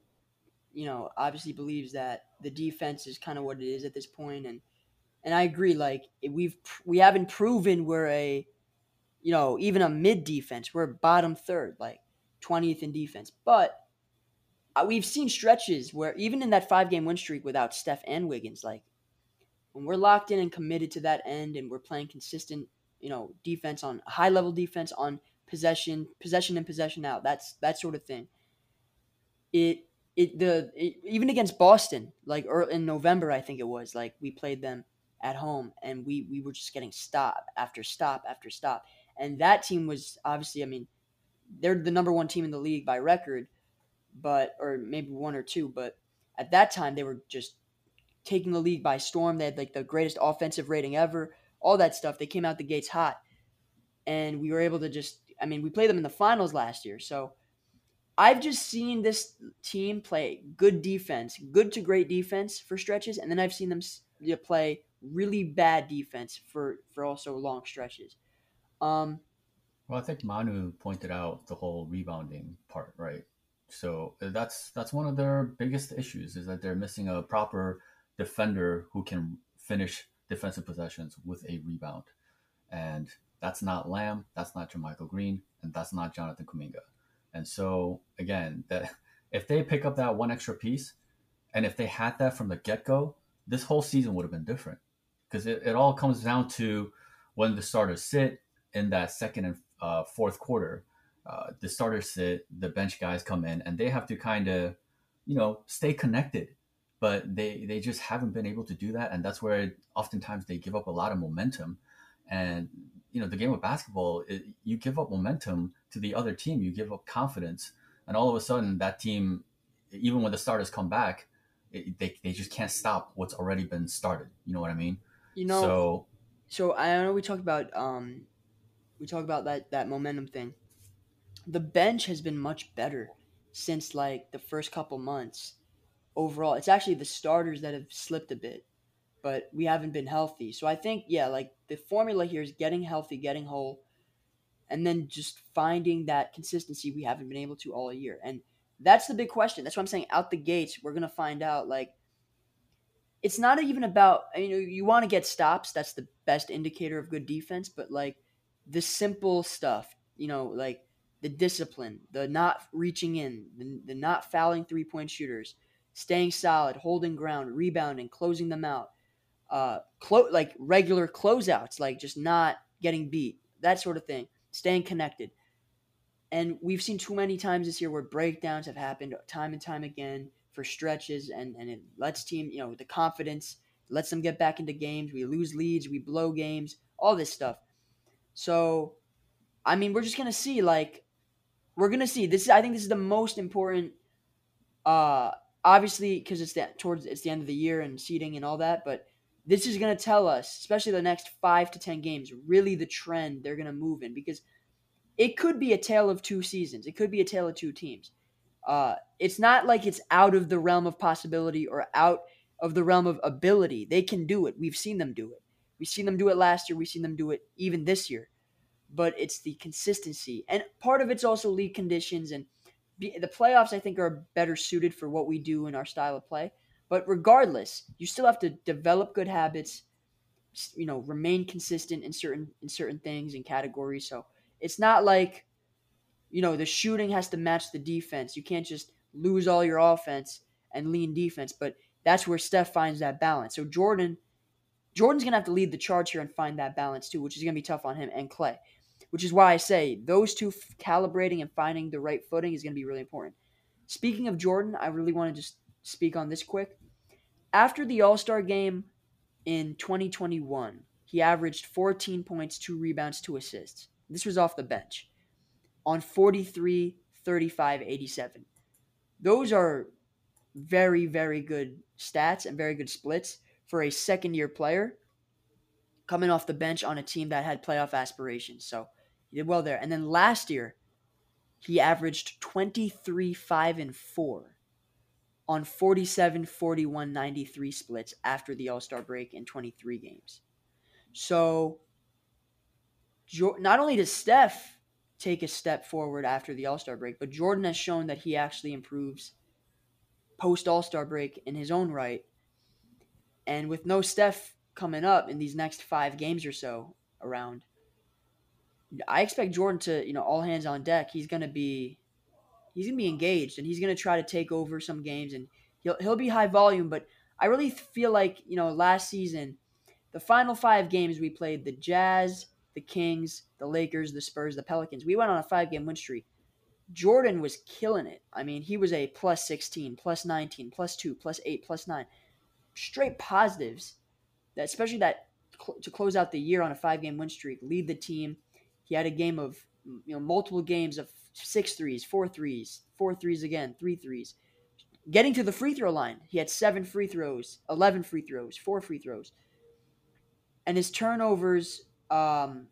you know, obviously believes that the defense is kind of what it is at this point, and and I agree. Like we've we haven't proven we're a, you know, even a mid defense. We're bottom third, like twentieth in defense. But uh, we've seen stretches where even in that five game win streak without Steph and Wiggins, like when we're locked in and committed to that end, and we're playing consistent, you know, defense on high level defense on possession, possession and possession out. That's that sort of thing. It it the it, even against Boston, like in November, I think it was like we played them at home, and we we were just getting stop after stop after stop. And that team was obviously, I mean, they're the number one team in the league by record, but or maybe one or two, but at that time they were just taking the league by storm. They had like the greatest offensive rating ever, all that stuff. They came out the gates hot, and we were able to just. I mean, we played them in the finals last year, so I've just seen this team play good defense, good to great defense for stretches, and then I've seen them play really bad defense for for also long stretches. Um, well, I think Manu pointed out the whole rebounding part, right? So uh, that's that's one of their biggest issues is that they're missing a proper defender who can finish defensive possessions with a rebound, and that's not Lamb, that's not JaMychal Green, and that's not Jonathan Kuminga. And so again, that [LAUGHS] if they pick up that one extra piece, and if they had that from the get go, this whole season would have been different because it, it all comes down to when the starters sit in that second and uh, fourth quarter. Uh, the starters sit, the bench guys come in, and they have to kind of, you know, stay connected. But they they just haven't been able to do that, and that's where oftentimes they give up a lot of momentum. And you know, the game of basketball, it, you give up momentum to the other team, you give up confidence, and all of a sudden that team, even when the starters come back, it, they they just can't stop what's already been started. You know what I mean? You know, so so I know we talked about um, we talked about that that momentum thing. The bench has been much better since like the first couple months. Overall, it's actually the starters that have slipped a bit, but we haven't been healthy. So I think yeah, like the formula here is getting healthy, getting whole, and then just finding that consistency we haven't been able to all year. And that's the big question. That's what I'm saying. Out the gates, we're gonna find out like it's not even about you know you want to get stops. That's the best indicator of good defense. But like the simple stuff, you know, like the discipline, the not reaching in, the, the not fouling three point shooters, staying solid, holding ground, rebounding, closing them out, uh, clo- like regular closeouts, like just not getting beat, that sort of thing, staying connected. And we've seen too many times this year where breakdowns have happened time and time again for stretches, and and it lets team you know the confidence lets them get back into games. We lose leads, we blow games, all this stuff. So, I mean, we're just gonna see. Like, we're gonna see. This is. I think this is the most important. Uh, obviously, because it's that towards it's the end of the year and seeding and all that. But this is gonna tell us, especially the next five to ten games, really the trend they're gonna move in because it could be a tale of two seasons. It could be a tale of two teams. Uh, it's not like it's out of the realm of possibility or out of the realm of ability. They can do it. We've seen them do it. We've seen them do it last year. We've seen them do it even this year. But it's the consistency. And part of it's also league conditions. And the playoffs, I think, are better suited for what we do in our style of play. But regardless, you still have to develop good habits, you know, remain consistent in certain in certain things and categories. So it's not like, you know, the shooting has to match the defense. You can't just lose all your offense and lean defense. But that's where Steph finds that balance. So Jordan, Jordan's gonna have to lead the charge here and find that balance too, which is gonna be tough on him and Klay. Which is why I say those two calibrating and finding the right footing is gonna be really important. Speaking of Jordan, I really want to just speak on this quick. After the All Star game in 2021, he averaged 14 points, two rebounds, two assists. This was off the bench on 43, 35, 87. Those are very, very good stats and very good splits for a second year player coming off the bench on a team that had playoff aspirations. So he did well there. And then last year, he averaged 23, 5, and 4 on 47, 41, 93 splits after the All Star break in 23 games. So not only does Steph take a step forward after the All Star break, but Jordan has shown that he actually improves post All Star break in his own right. And with no Steph coming up in these next five games or so around, I expect Jordan to, you know, all hands on deck. He's gonna be he's gonna be engaged and he's gonna try to take over some games and he'll he'll be high volume, but I really feel like, you know, last season, the final five games we played the Jazz, the Kings, the Lakers, the Spurs, the Pelicans. We went on a five game win streak. Jordan was killing it. I mean, he was a plus 16, plus 19, plus 2, plus 8, plus 9. Straight positives. That especially that cl- to close out the year on a five-game win streak, lead the team. He had a game of you know multiple games of six threes, four threes, four threes again, three threes. Getting to the free throw line, he had seven free throws, 11 free throws, four free throws. And his turnovers um,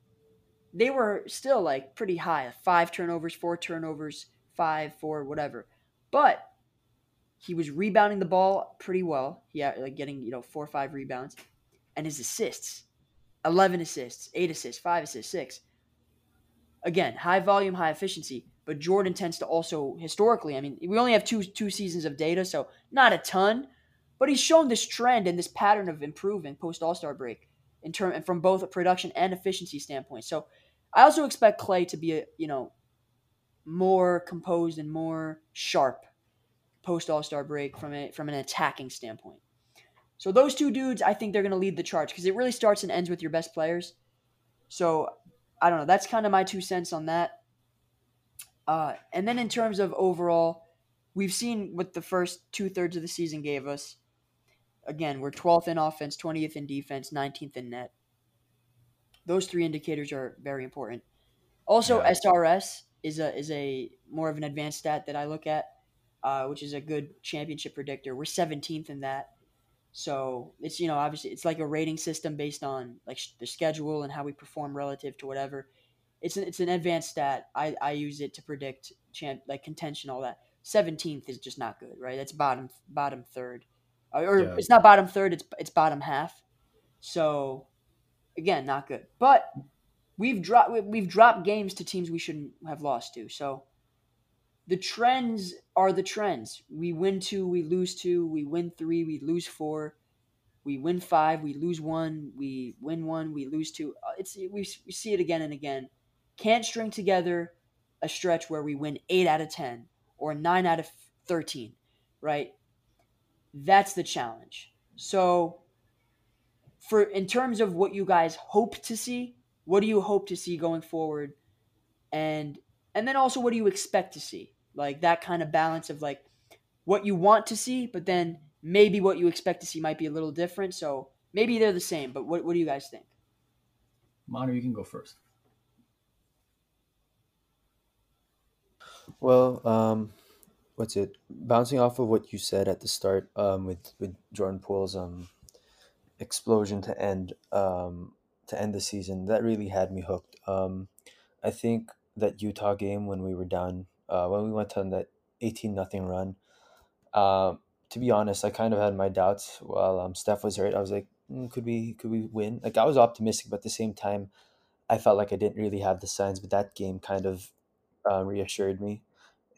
they were still like pretty high five turnovers, four turnovers, five, four, whatever. But he was rebounding the ball pretty well. Yeah, like getting, you know, four or five rebounds. And his assists 11 assists, eight assists, five assists, six. Again, high volume, high efficiency. But Jordan tends to also historically, I mean, we only have two two seasons of data, so not a ton, but he's shown this trend and this pattern of improving post All Star break in term from both a production and efficiency standpoint. So I also expect Klay to be a you know more composed and more sharp post All Star break from a from an attacking standpoint. So those two dudes, I think they're going to lead the charge because it really starts and ends with your best players. So I don't know. That's kind of my two cents on that. Uh, and then in terms of overall, we've seen what the first two thirds of the season gave us. Again, we're 12th in offense, 20th in defense, 19th in net. Those three indicators are very important. Also, yeah. SRS is a is a more of an advanced stat that I look at, uh, which is a good championship predictor. We're 17th in that, so it's you know obviously it's like a rating system based on like sh- the schedule and how we perform relative to whatever. It's an, it's an advanced stat. I, I use it to predict champ like contention all that. 17th is just not good, right? That's bottom bottom third, or yeah. it's not bottom third. It's it's bottom half. So again, not good. But we've dropped we've dropped games to teams we shouldn't have lost to. So the trends are the trends. We win two, we lose two, we win three, we lose four, we win five, we lose one, we win one, we lose two. Uh, it's we, we see it again and again. Can't string together a stretch where we win eight out of ten or nine out of thirteen, right? That's the challenge. So for in terms of what you guys hope to see, what do you hope to see going forward? And and then also what do you expect to see? Like that kind of balance of like what you want to see, but then maybe what you expect to see might be a little different. So maybe they're the same, but what, what do you guys think? Manu, you can go first. Well, um, what's it? Bouncing off of what you said at the start, um, with with Jordan Poole's um explosion to end um to end the season, that really had me hooked. Um, I think that Utah game when we were down, uh, when we went on that eighteen nothing run. Um, to be honest, I kind of had my doubts while um Steph was hurt. I was like, mm, could we could we win? Like I was optimistic, but at the same time, I felt like I didn't really have the signs. But that game kind of uh, reassured me,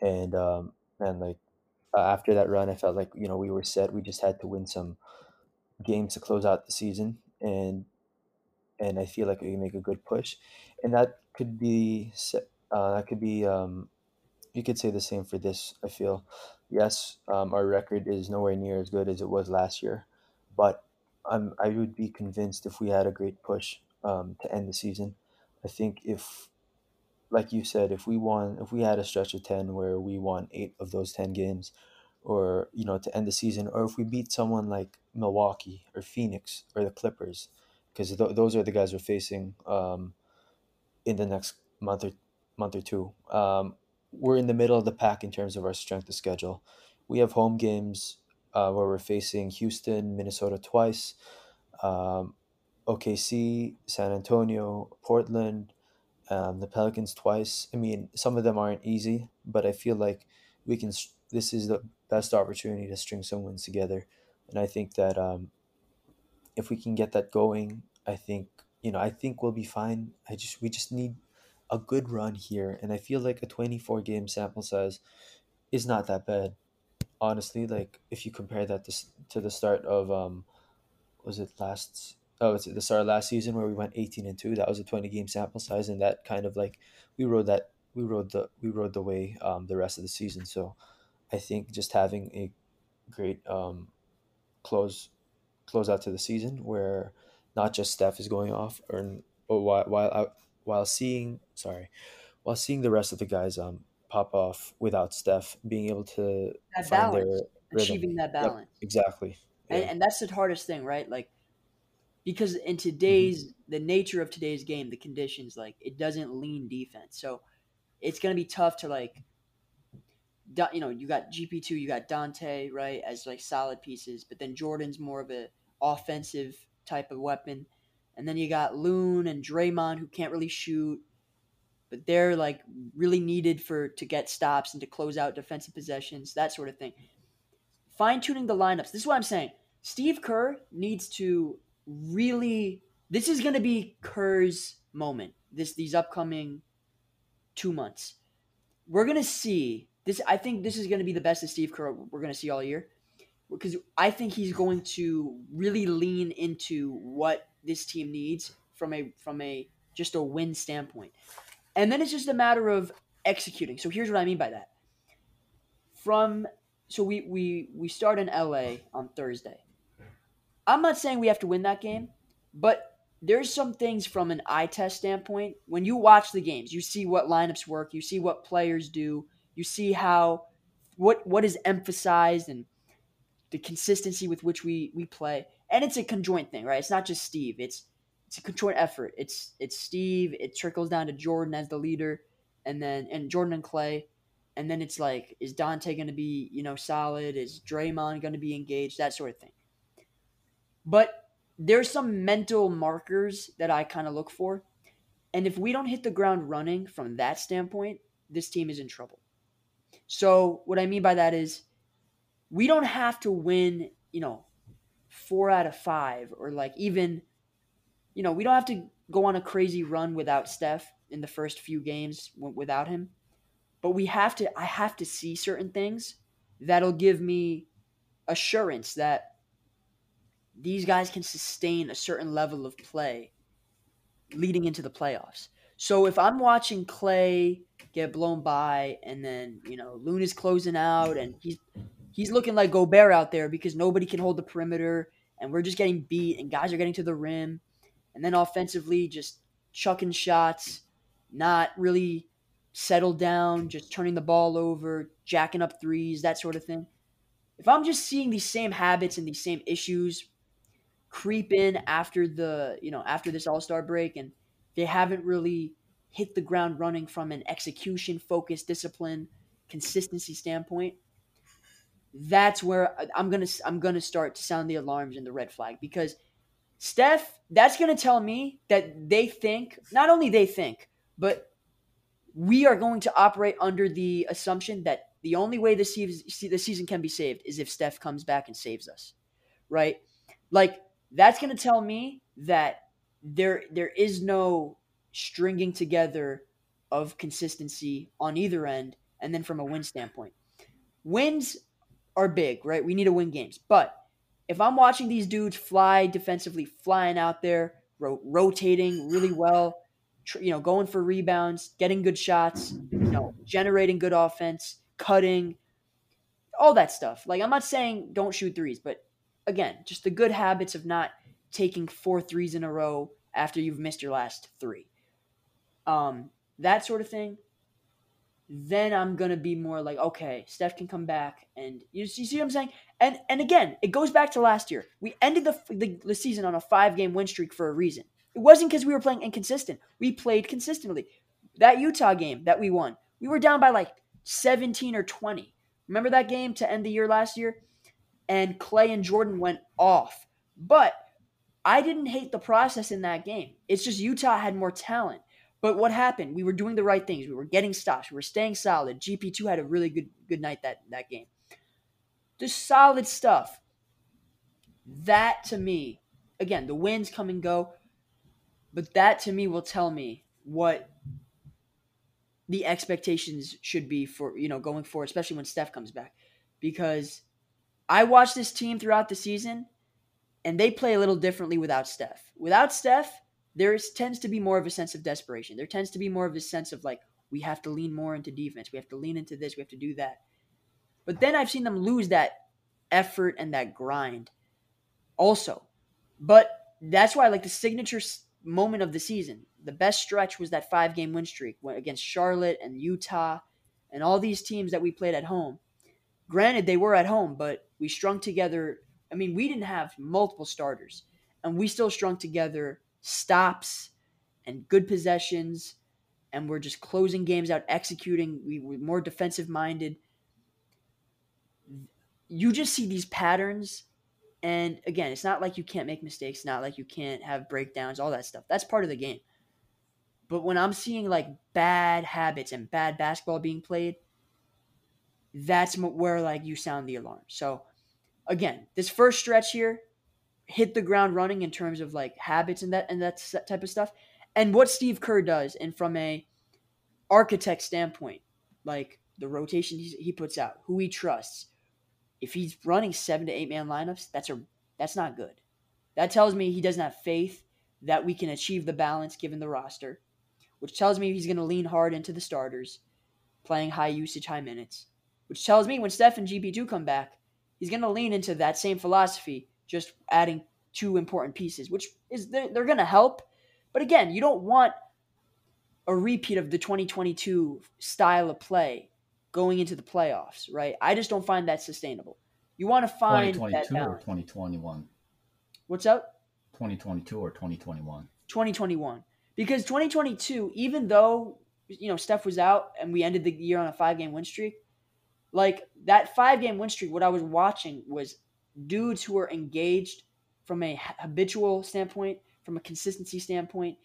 and um, and like uh, after that run, I felt like you know we were set. We just had to win some games to close out the season, and and I feel like we can make a good push, and that could be uh, that could be um, you could say the same for this. I feel yes, um, our record is nowhere near as good as it was last year, but I'm I would be convinced if we had a great push um, to end the season. I think if like you said, if we won, if we had a stretch of ten where we won eight of those ten games, or you know to end the season, or if we beat someone like Milwaukee or Phoenix or the Clippers, because th- those are the guys we're facing um, in the next month or month or two. Um, we're in the middle of the pack in terms of our strength of schedule. We have home games uh, where we're facing Houston, Minnesota twice, um, OKC, San Antonio, Portland, um, the Pelicans twice. I mean, some of them aren't easy, but I feel like we can. This is the best opportunity to string some wins together, and I think that um, if we can get that going, I think you know I think we'll be fine. I just we just need a good run here, and I feel like a twenty four game sample size is not that bad. Honestly, like if you compare that to, to the start of um was it last oh it's the start of last season where we went 18 and 2 that was a 20 game sample size and that kind of like we rode that we rode the we rode the way um the rest of the season. So i think just having a great um close close out to the season where not just steph is going off or, or while while out while seeing sorry while seeing the rest of the guys um pop off without steph being able to That find their balance, rhythm. achieving that yep balance, exactly. And yeah. and that's the hardest thing, right? Like because in hmm today's the nature of today's game, the conditions, like it doesn't lean defense, so it's gonna be tough to like you know, you got GP2, you got Donte, right, as like solid pieces, but then Jordan's more of a offensive type of weapon. And then you got Loon and Draymond who can't really shoot, but they're like really needed for to get stops and to close out defensive possessions, that sort of thing. Fine tuning the lineups. This is what I'm saying. Steve Kerr needs to really this is gonna be Kerr's moment. This these upcoming two months we're gonna see this. I think this is gonna be the best of Steve Kerr we're gonna see all year because I think he's going to really lean into what this team needs from a from a just a win standpoint, and then it's just a matter of executing. So here's what I mean by that. From so we we we start in LA on Thursday. I'm not saying we have to win that game, but there's some things from an eye test standpoint. When you watch the games, you see what lineups work, you see what players do, you see how what what is emphasized and the consistency with which we we play. And it's a conjoint thing, right? It's not just Steve. It's it's a conjoint effort. It's it's Steve, it trickles down to Jordan as the leader, and then and Jordan and Klay. And then it's like, is Donte going to be, you know, solid? Is Draymond going to be engaged? That sort of thing. But there's some mental markers that I kind of look for. And if we don't hit the ground running from that standpoint, this team is in trouble. So, what I mean by that is we don't have to win, you know, four out of five or like even, you know, we don't have to go on a crazy run without Steph in the first few games without him. But we have to, I have to see certain things that'll give me assurance that these guys can sustain a certain level of play leading into the playoffs. So if I'm watching Klay get blown by and then, you know, Looney's closing out and he's he's looking like Gobert out there because nobody can hold the perimeter and we're just getting beat and guys are getting to the rim and then offensively just chucking shots, not really settled down, just turning the ball over, jacking up threes, that sort of thing. If I'm just seeing these same habits and these same issues creep in after the you know after this All Star break, and they haven't really hit the ground running from an execution, focus, discipline, consistency standpoint, that's where I'm gonna I'm gonna start to sound the alarms and the red flag because Steph, that's gonna tell me that they think not only they think, but we are going to operate under the assumption that the only way the season the season can be saved is if Steph comes back and saves us, right? Like that's gonna tell me that there there is no stringing together of consistency on either end, and then from a win standpoint. Wins are big, right? We need to win games. But if I'm watching these dudes fly defensively, flying out there, ro- rotating really well, tr- you know, going for rebounds, getting good shots, you know, generating good offense, cutting, all that stuff. Like I'm not saying don't shoot threes, but again, just the good habits of not taking four threes in a row after you've missed your last three. Um, that sort of thing then I'm gonna be more like, okay, Steph can come back, and you, you see what I'm saying? And and again, it goes back to last year. We ended the the, the season on a five game win streak for a reason. It wasn't because we were playing inconsistent. We played consistently. That Utah game that we won, we were down by like 17 or 20. Remember that game to end the year last year? And Klay and Jordan went off. But I didn't hate the process in that game. It's just Utah had more talent. But what happened? We were doing the right things. We were getting stops. We were staying solid. GP2 had a really good good night that that game. Just solid stuff. That to me, again, the wins come and go, but that to me will tell me what the expectations should be for, you know, going forward, especially when Steph comes back. Because I watched this team throughout the season and they play a little differently without Steph. Without Steph, there tends to be more of a sense of desperation. There tends to be more of a sense of like, we have to lean more into defense. We have to lean into this. We have to do that. But then I've seen them lose that effort and that grind also. But that's why, like, the signature moment of the season, the best stretch was that five game win streak against Charlotte and Utah and all these teams that we played at home. Granted, they were at home, but we strung together. I mean, we didn't have multiple starters, and we still strung together stops and good possessions, and we're just closing games out, executing. We were more defensive minded. You just see these patterns. And again, it's not like you can't make mistakes, not like you can't have breakdowns, all that stuff. That's part of the game. But when I'm seeing like bad habits and bad basketball being played, that's where like you sound the alarm. So again, this first stretch here, hit the ground running in terms of like habits and that and that type of stuff. And what Steve Kerr does, and from a architect standpoint, like the rotation he puts out, who he trusts. If he's running seven to eight man lineups, that's a that's not good. That tells me he doesn't have faith that we can achieve the balance given the roster, which tells me he's going to lean hard into the starters, playing high usage, high minutes. Which tells me when Steph and GP2 come back, he's going to lean into that same philosophy just adding two important pieces, which is they're, they're going to help. But again, you don't want a repeat of the 2022 style of play going into the playoffs, right? I just don't find that sustainable. You want to find 2022 or 2021. What's up? 2022 or 2021. 2021. Because 2022, even though you know Steph was out and we ended the year on a five game win streak, like that five game win streak, what I was watching was dudes who were engaged from a habitual standpoint, from a consistency standpoint.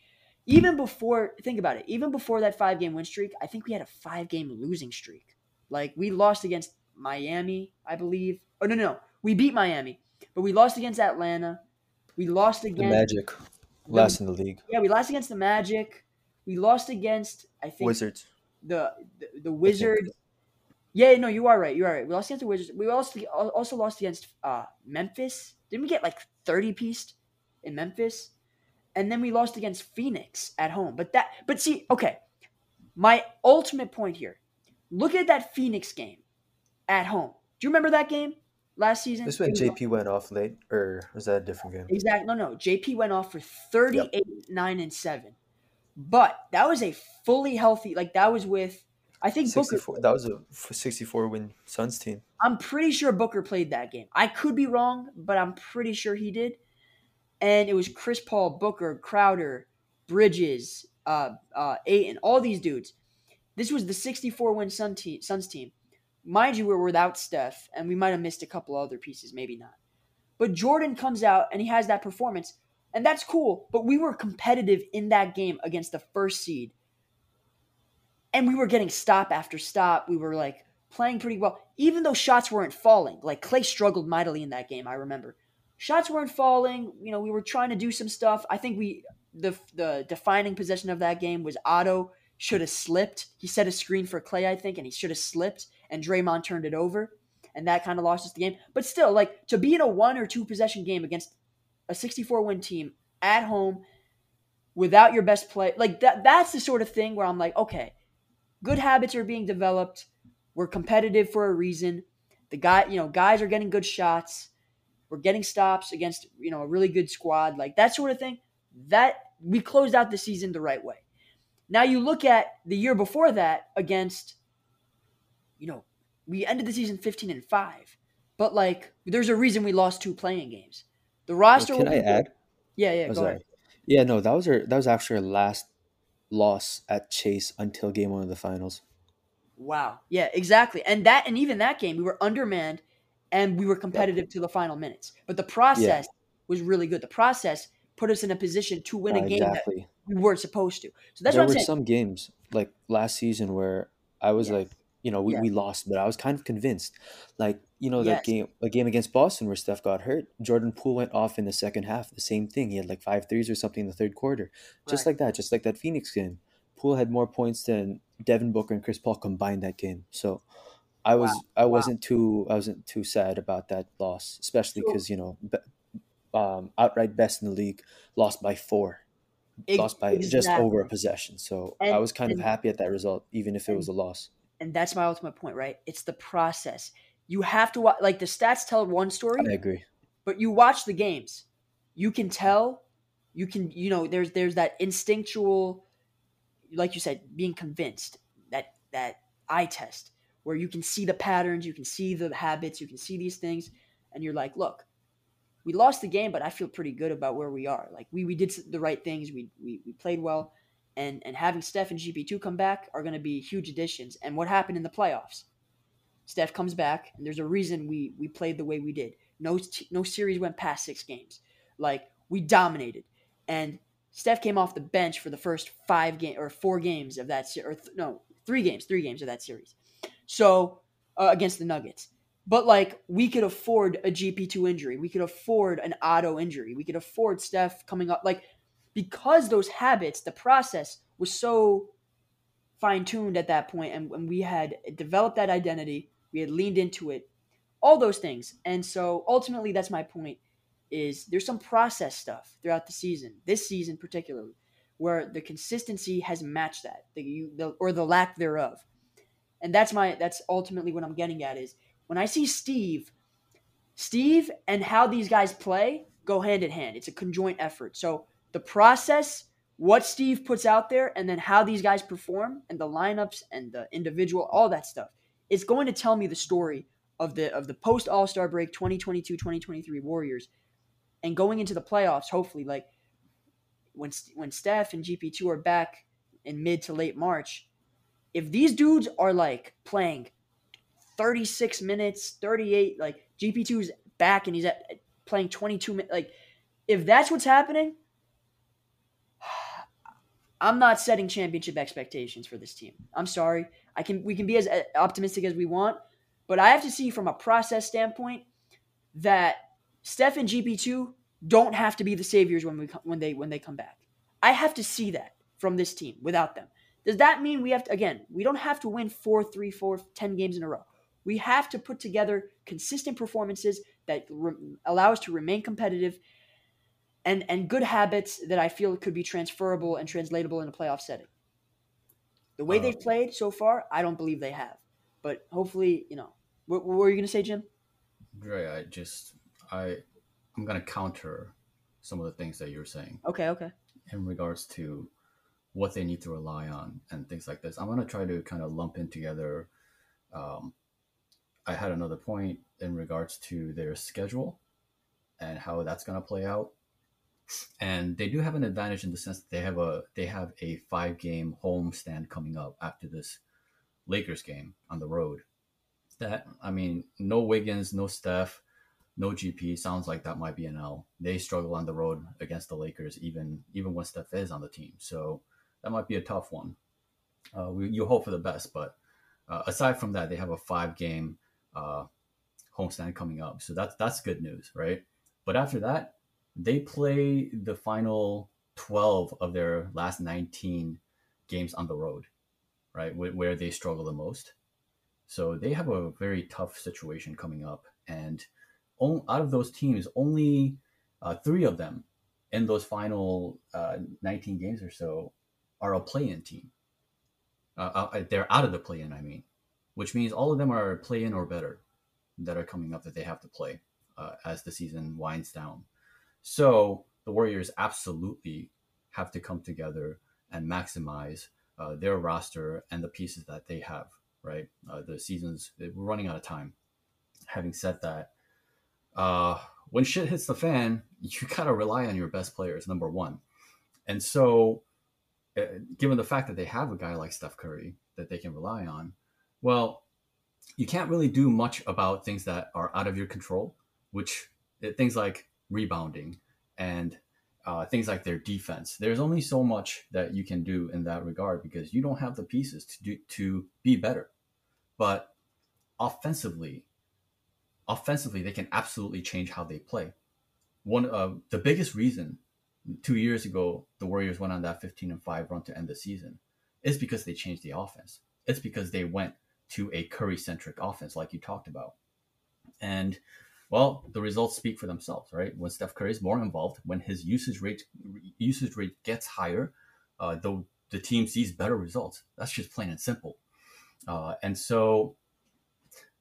Even before, think about it, even before that five game win streak, I think we had a five game losing streak. Like we lost against Miami, I believe. Oh, no, no, we beat Miami, but we lost against Atlanta. We lost against the Magic, last the, in the league. Yeah, we lost against the Magic. We lost against, I think, Wizards. The the, the Wizards. Yeah, no, you are right. You are right. We lost against the Wizards. We also also lost against uh, Memphis. Didn't we get like thirty pieced in Memphis? And then we lost against Phoenix at home. But that, but see, okay. My ultimate point here: look at that Phoenix game at home. Do you remember that game last season? This when JP went off late, or was that a different game? Exactly. No, no. JP went off for thirty-eight, yep. nine, and seven. But that was a fully healthy. Like that was with I think 64, Booker. That was a 64 win Suns team. I'm pretty sure Booker played that game. I could be wrong, but I'm pretty sure he did. And it was Chris Paul, Booker, Crowder, Bridges, uh, uh, Ayton, all these dudes. This was the 64 win Sun te- Suns team. Mind you, we're without Steph, and we might have missed a couple other pieces, maybe not. But Jordan comes out and he has that performance, and that's cool. But we were competitive in that game against the first seed. And we were getting stop after stop. We were like playing pretty well, even though shots weren't falling. Like Klay struggled mightily in that game, I remember. Shots weren't falling. You know, we were trying to do some stuff. I think we the the defining possession of that game was Otto should have slipped. He set a screen for Klay, I think, and he should have slipped, and Draymond turned it over, and that kind of lost us the game. But still, like to be in a one or two possession game against a 64 win team at home without your best play, like that that's the sort of thing where I'm like, okay, good habits are being developed. We're competitive for a reason. The guy, you know, guys are getting good shots. We're getting stops against, you know, a really good squad, like that sort of thing. That we closed out the season the right way. Now you look at the year before that against, you know, we ended the season 15 and 5. But like there's a reason we lost two play-in games. The oh, roster Can I add? Yeah, yeah, Oh, go sorry. ahead. Yeah, no, that was our that was actually our last loss at Chase until game one of the finals. Wow. Yeah, exactly. And that and even that game we were undermanned and we were competitive to the final minutes. But the process was really good. The process put us in a position to win a game exactly. that we weren't supposed to. So that's there what I'm were saying. some games like last season where I was like, you know, we, we lost, but I was kind of convinced. Like, you know, Yes. that game a game against Boston where Steph got hurt, Jordan Poole went off in the second half. The same thing. He had like five threes or something in the third quarter. Just Right. like that, just like that Phoenix game. Poole had more points than Devin Booker and Chris Paul combined that game. So I was I wasn't too I wasn't too sad about that loss, especially because you know, be, um, outright best in the league, lost by four lost by just over a possession. So I was kind of happy at that result, even if it and- was a loss. And that's my ultimate point, right? It's the process. You have to wa- like the stats tell one story, I agree. but you watch the games. You can tell, you can, you know, there's there's that instinctual like you said, being convinced that that eye test where you can see the patterns, you can see the habits, you can see these things, and you're like, look, we lost the game, but I feel pretty good about where we are. Like we we did the right things, we we, we played well, and and having Steph and GP two come back are going to be huge additions. And what happened in the playoffs? Steph comes back, and there's a reason we we played the way we did. No no series went past six games. Like we dominated, and Steph came off the bench for the first five game or four games of that se- or th- no three games, three games of that series. So uh, against the Nuggets, but like we could afford a GP two injury, we could afford an Otto injury, we could afford Steph coming up like because those habits, the process was so fine tuned at that point, and, and we had developed that identity, we had leaned into it, all those things, and so ultimately that's my point is there's some process stuff throughout the season, this season particularly, where the consistency has matched that, the, you, the, or the lack thereof. And that's my that's ultimately what I'm getting at is when I see Steve, Steve and how these guys play go hand in hand. It's a conjoint effort. So the process, what Steve puts out there, and then how these guys perform, and the lineups and the individual, all that stuff, it's going to tell me the story of the of the post All Star break 2022-2023 Warriors and going into the playoffs, hopefully, like when when Steph and GP two are back in mid to late March, if these dudes are like playing thirty six minutes, thirty eight, like GP 2s back and he's at playing twenty two minutes, like if that's what's happening, I'm not setting championship expectations for this team. I'm sorry. I can we can be as uh, optimistic as we want, but I have to see from a process standpoint that Steph and GP2 don't have to be the saviors when we when they when they come back. I have to see that from this team without them. Does that mean we have to again, we don't have to win four, three, four, ten games in a row. We have to put together consistent performances that re- allow us to remain competitive and and good habits that I feel could be transferable and translatable in a playoff setting. The way Uh, they've played so far, I don't believe they have. But hopefully, you know, what, what were you going to say, Jim? Dre, I just I I'm gonna counter some of the things that you're saying Okay, okay. in regards to what they need to rely on and things like this. I'm gonna try to kind of lump in together. Um, I had another point in regards to their schedule and how that's gonna play out. And they do have an advantage in the sense that they have a they have a five game home stand coming up after this Lakers game on the road. That I mean, no Wiggins, no Steph, no GP. Sounds like that might be an L. They struggle on the road against the Lakers, even even when Steph is on the team. So that might be a tough one. Uh, we, you hope for the best, but uh, aside from that, they have a five game uh, homestand coming up, so that's that's good news, right? But after that, they play the final 12 of their last 19 games on the road, right? Where they struggle the most. So they have a very tough situation coming up. And out of those teams, only uh, three of them in those final uh, 19 games or so are a play in team. Uh, uh, they're out of the play in, I mean, which means all of them are play in or better that are coming up that they have to play uh, as the season winds down. So the Warriors absolutely have to come together and maximize uh, their roster and the pieces that they have. Right, uh, the seasons we're running out of time. Having said that, uh, when shit hits the fan, [LAUGHS] you gotta rely on your best players. Number one, and so uh, given the fact that they have a guy like Steph Curry that they can rely on, well, you can't really do much about things that are out of your control, which uh, things like rebounding and uh, things like their defense. There's only so much that you can do in that regard because you don't have the pieces to do to be better. But offensively, offensively, they can absolutely change how they play. One of uh, the biggest reason two years ago the Warriors went on that 15 and 5 run to end the season is because they changed the offense. It's because they went to a Curry centric offense, like you talked about. And well, the results speak for themselves, right? When Steph Curry is more involved, when his usage rate usage rate gets higher, uh, the the team sees better results. That's just plain and simple. Uh, and so,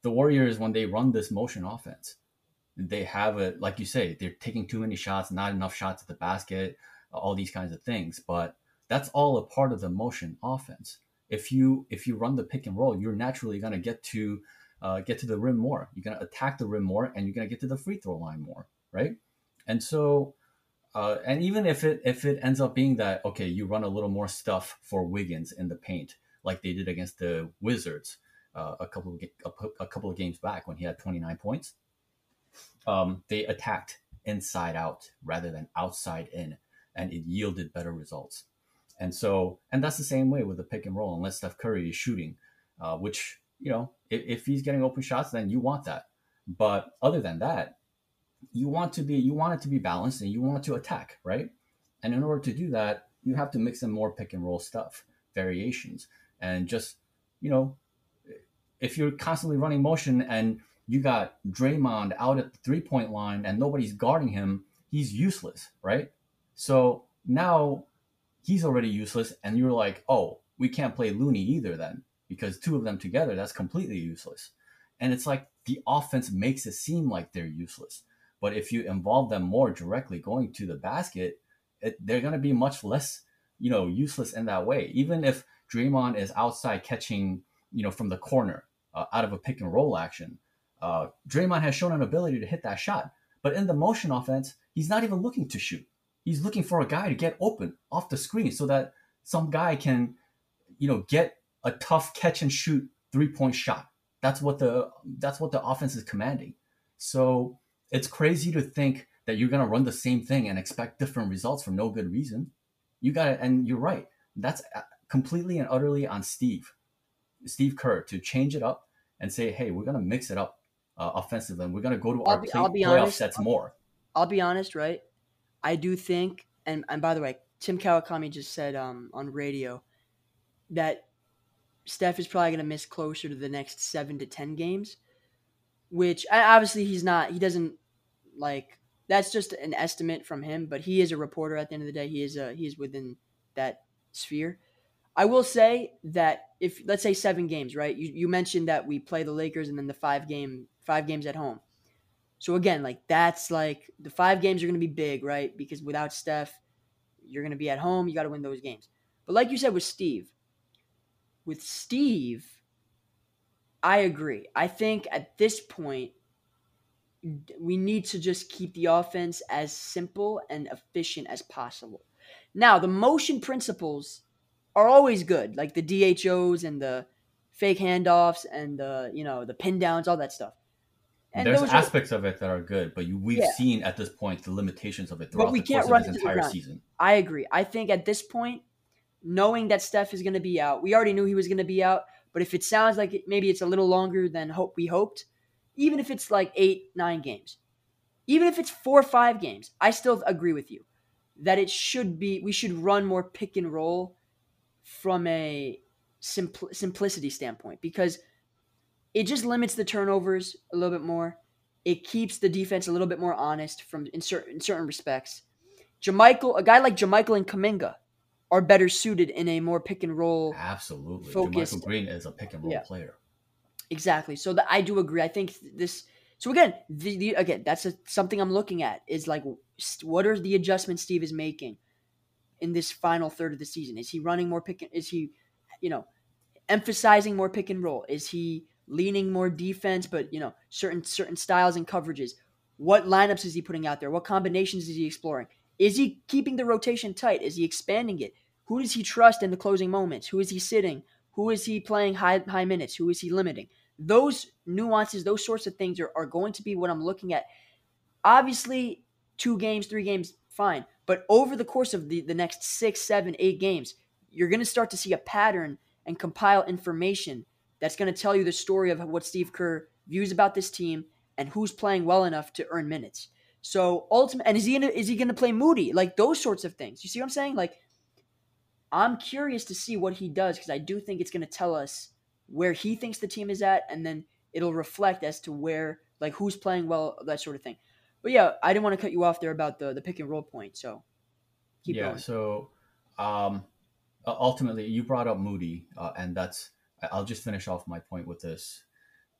the Warriors, when they run this motion offense, they have it like you say, they're taking too many shots, not enough shots at the basket, all these kinds of things. But that's all a part of the motion offense. If you if you run the pick and roll, you're naturally going to get to uh, get to the rim more. You're going to attack the rim more, and you're going to get to the free throw line more, right? And so, uh, and even if it if it ends up being that okay, you run a little more stuff for Wiggins in the paint, like they did against the Wizards uh, a couple of a, a, couple of games back when he had 29 points. Um, they attacked inside out rather than outside in, and it yielded better results. And so, and that's the same way with the pick and roll, unless Steph Curry is shooting, uh, which you know, if, if he's getting open shots, then you want that. But other than that, you want to be you want it to be balanced and you want to attack, right? And in order to do that, you have to mix in more pick and roll stuff, variations, and just you know, if you're constantly running motion and you got Draymond out at the three point line and nobody's guarding him, he's useless, right? So now he's already useless, and you're like, oh, we can't play Looney either then because two of them together, that's completely useless. And it's like the offense makes it seem like they're useless. But if you involve them more directly going to the basket, it, they're going to be much less, you know, useless in that way. Even if Draymond is outside catching, you know, from the corner uh, out of a pick and roll action, uh, Draymond has shown an ability to hit that shot. But in the motion offense, he's not even looking to shoot. He's looking for a guy to get open off the screen so that some guy can, you know, get a tough catch and shoot three point shot. That's what the that's what the offense is commanding. So it's crazy to think that you're gonna run the same thing and expect different results for no good reason. You got it, and you're right. That's completely and utterly on Steve, Steve Kerr, to change it up and say, hey, we're gonna mix it up uh, offensively, and we're gonna go to I'll our be, play, I'll be playoff honest, sets I'll, more. I'll be honest, right? I do think, and and by the way, Tim Kawakami just said um, on radio that Steph is probably going to miss closer to the next seven to ten games, which obviously he's not. He doesn't like. That's just an estimate from him, but he is a reporter. At the end of the day, he is a he is within that sphere. I will say that if let's say seven games, right? You you mentioned that we play the Lakers and then the five game five games at home. So again, like that's like the five games are going to be big, right? Because without Steph, you're going to be at home. You got to win those games. But like you said with Steve, with Steve, I agree. I think at this point, we need to just keep the offense as simple and efficient as possible. Now, the motion principles are always good, like the DHOs and the fake handoffs and the you know the pin downs, all that stuff. And There's aspects are, of it that are good, but you, we've yeah. seen at this point the limitations of it throughout we the can't course run of this entire season. I agree. I think at this point, knowing that Steph is going to be out, we already knew he was going to be out. But if it sounds like it, maybe it's a little longer than hope we hoped, even if it's like eight, nine games, even if it's four or five games, I still agree with you that it should be we should run more pick and roll from a simpl- simplicity standpoint because it just limits the turnovers a little bit more. It keeps the defense a little bit more honest from in certain in certain respects. JaMychal, a guy like JaMychal and Kuminga are better suited in a more pick and roll. Absolutely, focused. JaMychal Green is a pick and roll yeah. player. Exactly. So that I do agree. I think this. So again, the, the again that's a, something I'm looking at is like what are the adjustments Steve is making in this final third of the season? Is he running more pick? And, is he, you know, emphasizing more pick and roll? Is he leaning more defense, but you know, certain certain styles and coverages? What lineups is he putting out there? What combinations is he exploring? Is he keeping the rotation tight? Is he expanding it? Who does he trust in the closing moments? Who is he sitting? Who is he playing high high minutes? Who is he limiting? Those nuances, those sorts of things are, are going to be what I'm looking at. Obviously, two games, three games, fine. But over the course of the, the next six, seven, eight games, you're going to start to see a pattern and compile information that's going to tell you the story of what Steve Kerr views about this team and who's playing well enough to earn minutes. So ultimate, and is he gonna, is he going to play Moody? Like those sorts of things. You see what I'm saying? Like I'm curious to see what he does because I do think it's going to tell us where he thinks the team is at, and then it'll reflect as to where like who's playing well, that sort of thing. But yeah, I didn't want to cut you off there about the the pick and roll point. So keep yeah, going. So um, ultimately, you brought up Moody, uh, and that's I'll just finish off my point with this.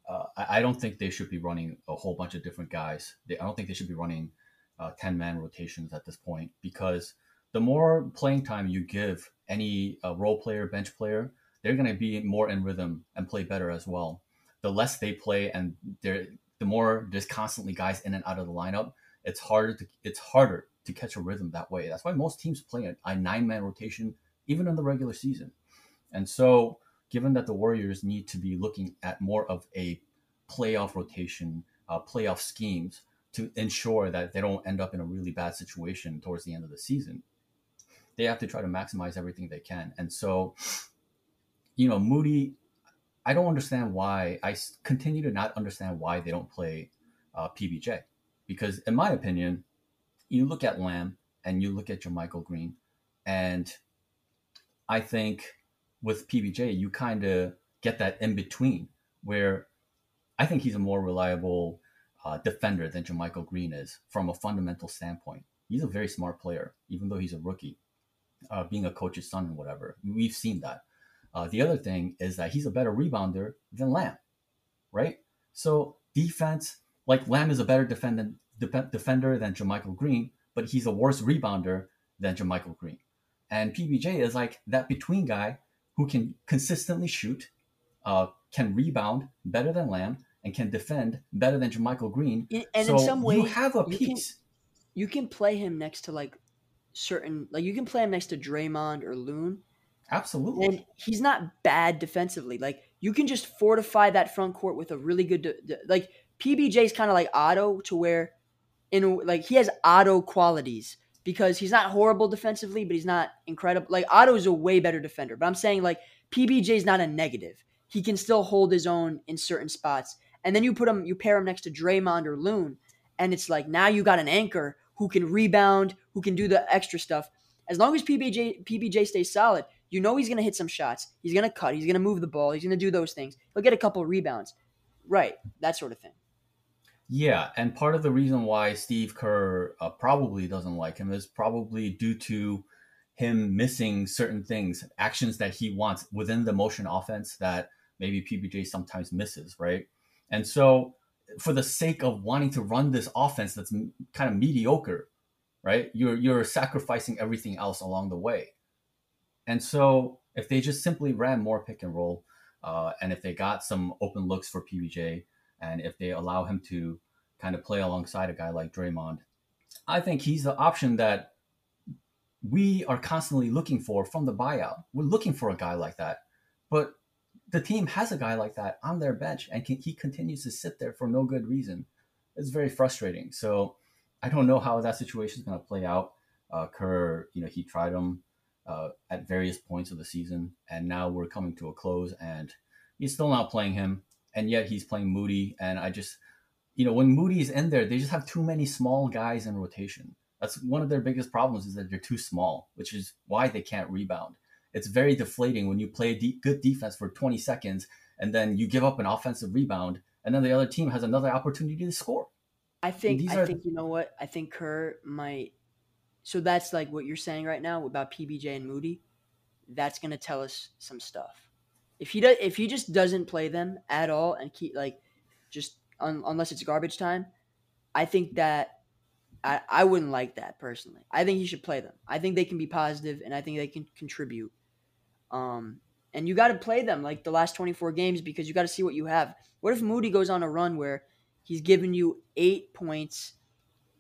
Uh, I, I, don't think they should be running a whole bunch of different guys. They, I don't think they should be running uh, ten man rotations at this point because the more playing time you give any uh, role player, bench player, they're going to be more in rhythm and play better as well. The less they play and they're the more there's constantly guys in and out of the lineup, it's harder to it's harder to catch a rhythm that way. That's why most teams play a, nine man rotation even in the regular season. And so, given that the Warriors need to be looking at more of a playoff rotation, uh, playoff schemes to ensure that they don't end up in a really bad situation towards the end of the season, they have to try to maximize everything they can. And so, you know, Moody I don't understand why. I continue to not understand why they don't play uh, PBJ, because in my opinion, you look at Lamb and you look at JaMychal Green, and I think with PBJ you kind of get that in between where I think he's a more reliable uh, defender than JaMychal Green is from a fundamental standpoint. He's a very smart player, even though he's a rookie, uh, being a coach's son and whatever. We've seen that. Uh, the other thing is that he's a better rebounder than Lamb, right? So defense, like Lamb is a better defender defender than JaMychal Green, but he's a worse rebounder than JaMychal Green. And PBJ is like that between guy who can consistently shoot, uh, can rebound better than Lamb, and can defend better than JaMychal Green. And so in some way, you have a piece. Can, you can play him next to like certain, like you can play him next to Draymond or Loon, Absolutely. And he's not bad defensively. Like you can just fortify that front court with a really good de- de- like PBJ is kind of like Otto to where in like he has Otto qualities because he's not horrible defensively, but he's not incredible. Like Otto is a way better defender, but I'm saying like PBJ is not a negative. He can still hold his own in certain spots. And then you put him, you pair him next to Draymond or Loon, and it's like now you got an anchor who can rebound, who can do the extra stuff. As long as PBJ PBJ stays solid, you know he's going to hit some shots. He's going to cut. He's going to move the ball. He's going to do those things. He'll get a couple rebounds. Right. That sort of thing. Yeah. And part of the reason why Steve Kerr uh, probably doesn't like him is probably due to him missing certain things, actions that he wants within the motion offense that maybe PBJ sometimes misses. Right. And so, for the sake of wanting to run this offense that's kind of mediocre, right? You're you're sacrificing everything else along the way. And so if they just simply ran more pick and roll, uh, and if they got some open looks for PBJ, and if they allow him to kind of play alongside a guy like Draymond. I think he's the option that we are constantly looking for from the buyout. We're looking for a guy like that, but the team has a guy like that on their bench, and he continues to sit there for no good reason. It's very frustrating. So I don't know how that situation is going to play out. Uh, Kerr, you know, he tried him uh, at various points of the season, and now we're coming to a close, and he's still not playing him, and yet he's playing Moody, and I just, you know, when Moody's in there, they just have too many small guys in rotation. That's one of their biggest problems is that they're too small, which is why they can't rebound. It's very deflating when you play de- good defense for 20 seconds and then you give up an offensive rebound, and then the other team has another opportunity to score. I think I are... think you know what I think Kerr might. So that's like what you're saying right now about PBJ and Moody. That's gonna tell us some stuff. If he does, if he just doesn't play them at all and keep like, just un, unless it's garbage time, I think that I I wouldn't like that personally. I think he should play them. I think they can be positive and I think they can contribute. Um, and you got to play them like the last 24 games because you got to see what you have. What if Moody goes on a run where he's giving you eight points,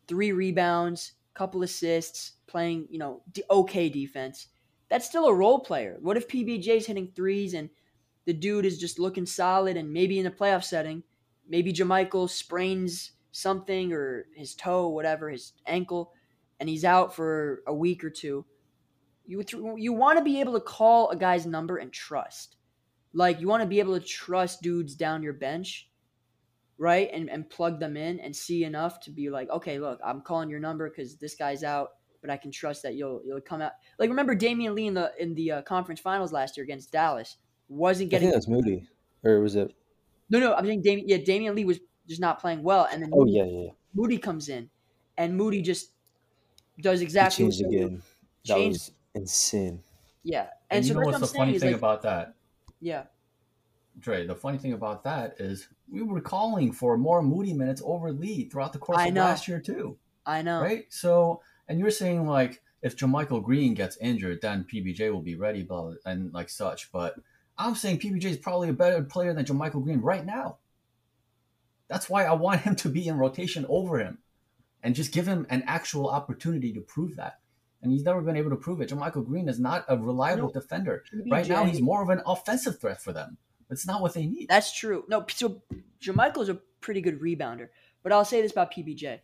three rebounds, couple assists, playing you know okay defense? That's still a role player. What if PBJ's hitting threes and the dude is just looking solid and maybe in a playoff setting, maybe JaMychal sprains something or his toe, whatever, his ankle, and he's out for a week or two you you want to be able to call a guy's number and trust. Like you want to be able to trust dudes down your bench, right? And and plug them in and see enough to be like, okay, look, I'm calling your number because this guy's out, but I can trust that you'll you'll come out. Like remember Damion Lee in the in the uh, conference finals last year against Dallas wasn't getting. I think that's Moody, or was it? No, no, I'm saying Damion. Yeah, Damion Lee was just not playing well, and then oh Moody, yeah, yeah, Moody comes in, and Moody just does exactly. He changed again. That was insane. Yeah, and, and so you know what's the funny thing like, about that? Yeah, Dre. The funny thing about that is we were calling for more Moody minutes over Lee throughout the course I of know. last year too. I know, right? So, and you're saying like if JaMychal Green gets injured, then PBJ will be ready, blah, and like such. But I'm saying PBJ is probably a better player than JaMychal Green right now. That's why I want him to be in rotation over him, and just give him an actual opportunity to prove that and he's never been able to prove it. JaMychal Green is not a reliable no, defender. Right now, he's more of an offensive threat for them. It's not what they need. That's true. No, so JaMychal is a pretty good rebounder. But I'll say this about PBJ.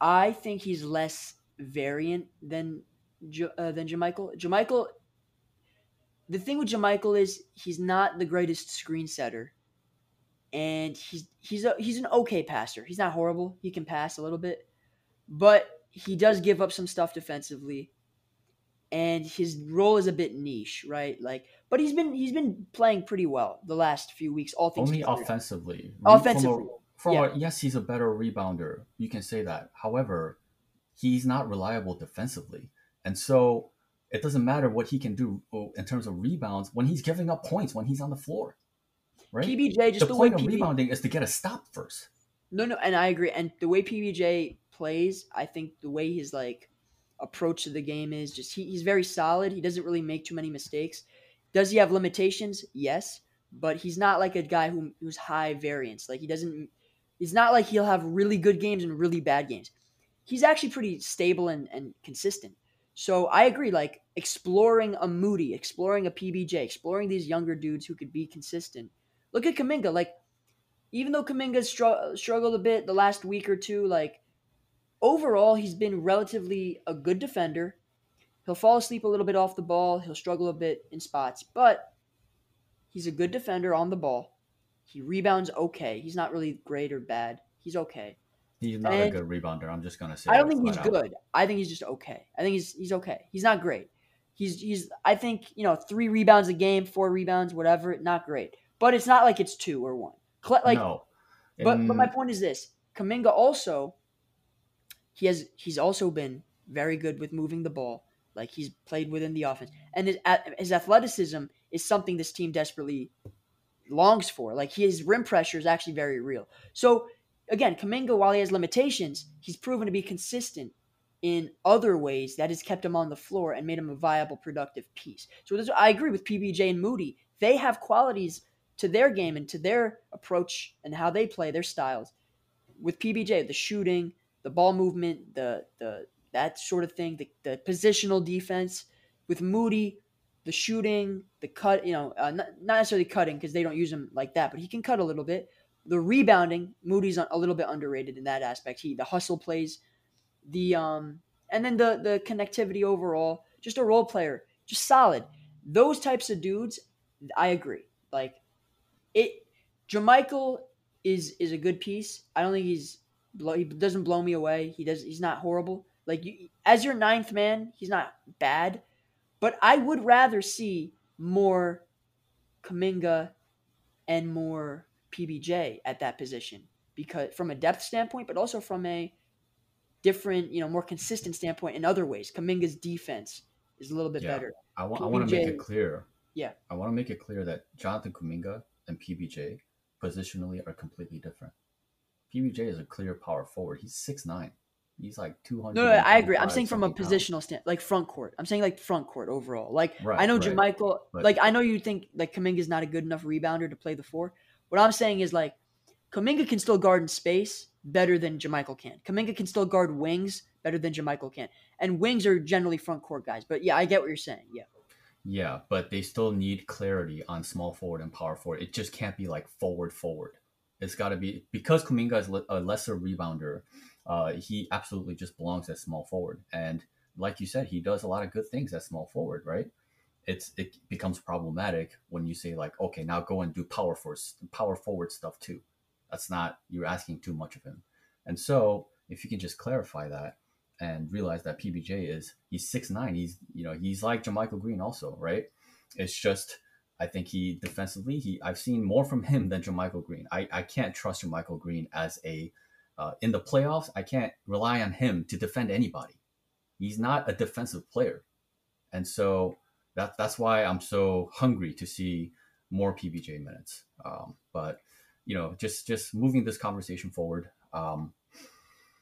I think he's less variant than uh, than JaMychal. JaMychal, the thing with JaMychal is he's not the greatest screen setter, and he's he's a, he's an okay passer. He's not horrible. He can pass a little bit, but he does give up some stuff defensively and his role is a bit niche, right? Like, but he's been he's been playing pretty well the last few weeks. All things only offensively. Offensively, from a, from yeah. a, yes, he's a better rebounder. You can say that. However, he's not reliable defensively, and so it doesn't matter what he can do oh, in terms of rebounds when he's giving up points when he's on the floor. Right. PBJ just the, the point of PB... rebounding is to get a stop first. No, no, and I agree. And the way PBJ plays. I think the way his like approach to the game is just he, he's very solid. He doesn't really make too many mistakes. Does he have limitations? Yes, but he's not like a guy who who's high variance. Like he doesn't. He's not like he'll have really good games and really bad games. He's actually pretty stable and, and consistent. So I agree. Like exploring a Moody, exploring a PBJ, exploring these younger dudes who could be consistent. Look at Kuminga. Like even though Kuminga str- struggled a bit the last week or two, like overall, he's been relatively a good defender. He'll fall asleep a little bit off the ball. He'll struggle a bit in spots, but he's a good defender on the ball. He rebounds okay. He's not really great or bad. He's okay. He's not and a good rebounder. I'm just gonna say. I don't think he's out. good. I think he's just okay. I think he's he's okay. He's not great. He's he's. I think you know three rebounds a game, four rebounds, whatever. Not great, but it's not like it's two or one. Like no. But but my point is this: Kuminga also he has he's also been very good with moving the ball. Like he's played within the offense, and his his athleticism is something this team desperately longs for. Like his rim pressure is actually very real. So again, Kuminga, while he has limitations, he's proven to be consistent in other ways that has kept him on the floor and made him a viable, productive piece. So this, I agree with PBJ and Moody. They have qualities to their game and to their approach and how they play their styles with PBJ, the shooting, the ball movement, the the that sort of thing, the, the positional defense. With Moody, the shooting, the cut, you know, uh, not, not necessarily cutting because they don't use him like that, but he can cut a little bit. The rebounding, Moody's a little bit underrated in that aspect. He the hustle plays, the um, and then the the connectivity overall, just a role player, just solid. Those types of dudes, I agree. Like it, JaMychal is is a good piece. I don't think he's he doesn't blow me away. He does. He's not horrible. Like you, as your ninth man, he's not bad. But I would rather see more Kuminga and more PBJ at that position because from a depth standpoint, but also from a different, you know, more consistent standpoint in other ways. Kuminga's defense is a little bit Yeah. better. I want, I want to make it clear. Yeah. I want to make it clear that Jonathan Kuminga and PBJ positionally are completely different. PBJ is a clear power forward. He's six nine. He's like 200. No, no, I agree. I'm saying from a positional stand, like front court. I'm saying like front court overall. Like Right, I know right. JaMychal, But- like I know you think like Kuminga is not a good enough rebounder to play the four. What I'm saying is like Kuminga can still guard in space better than JaMychal can. Kuminga can still guard wings better than JaMychal can. And wings are generally front court guys. But yeah, I get what you're saying. Yeah. Yeah, but they still need clarity on small forward and power forward. It just can't be like forward forward. It's got to be because Kuminga is a lesser rebounder. Uh, he absolutely just belongs at small forward, and like you said, he does a lot of good things at small forward. Right? It's it becomes problematic when you say like, okay, now go and do power forward power forward stuff too. That's not you're asking too much of him. And so if you can just clarify that and realize that PBJ is he's six nine. He's you know he's like JaMychal Green also, right? It's just I think he defensively he I've seen more from him than JaMychal Green. I I can't trust JaMychal Green as a uh, in the playoffs. I can't rely on him to defend anybody. He's not a defensive player, and so that that's why I'm so hungry to see more PBJ minutes. Um, but you know, just just moving this conversation forward. Um,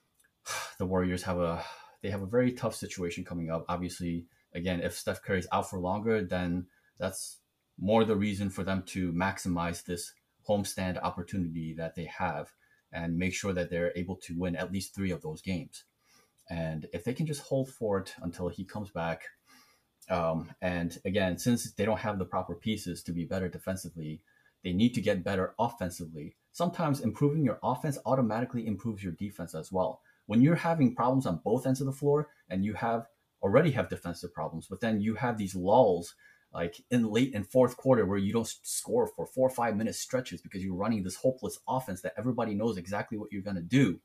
[SIGHS] the Warriors have a they have a very tough situation coming up. Obviously, again, if Steph Curry's out for longer, then that's more the reason for them to maximize this homestand opportunity that they have and make sure that they're able to win at least three of those games. And if they can just hold fort until he comes back, um, and again, since they don't have the proper pieces to be better defensively, they need to get better offensively. Sometimes improving your offense automatically improves your defense as well. When you're having problems on both ends of the floor and you have already have defensive problems, but then you have these lulls like in late and fourth quarter where you don't score for four or five minute stretches because you're running this hopeless offense that everybody knows exactly what you're going to do.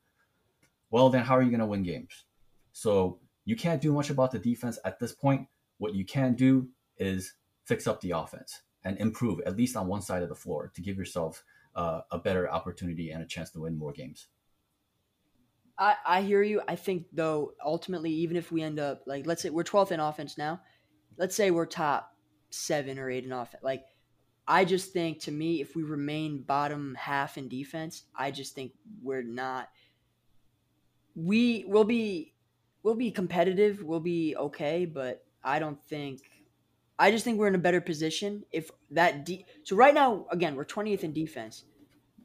Well, then how are you going to win games? So you can't do much about the defense at this point. What you can do is fix up the offense and improve at least on one side of the floor to give yourself uh, a better opportunity and a chance to win more games. I, I hear you. I think though ultimately, even if we end up like let's say we're 12th in offense now, let's say we're top seven or eight in offense. Like I just think to me, if we remain bottom half in defense, I just think we're not. We will be, we'll be competitive. We'll be okay, but I don't think. I just think we're in a better position if that. De- so right now, again, we're 20th in defense,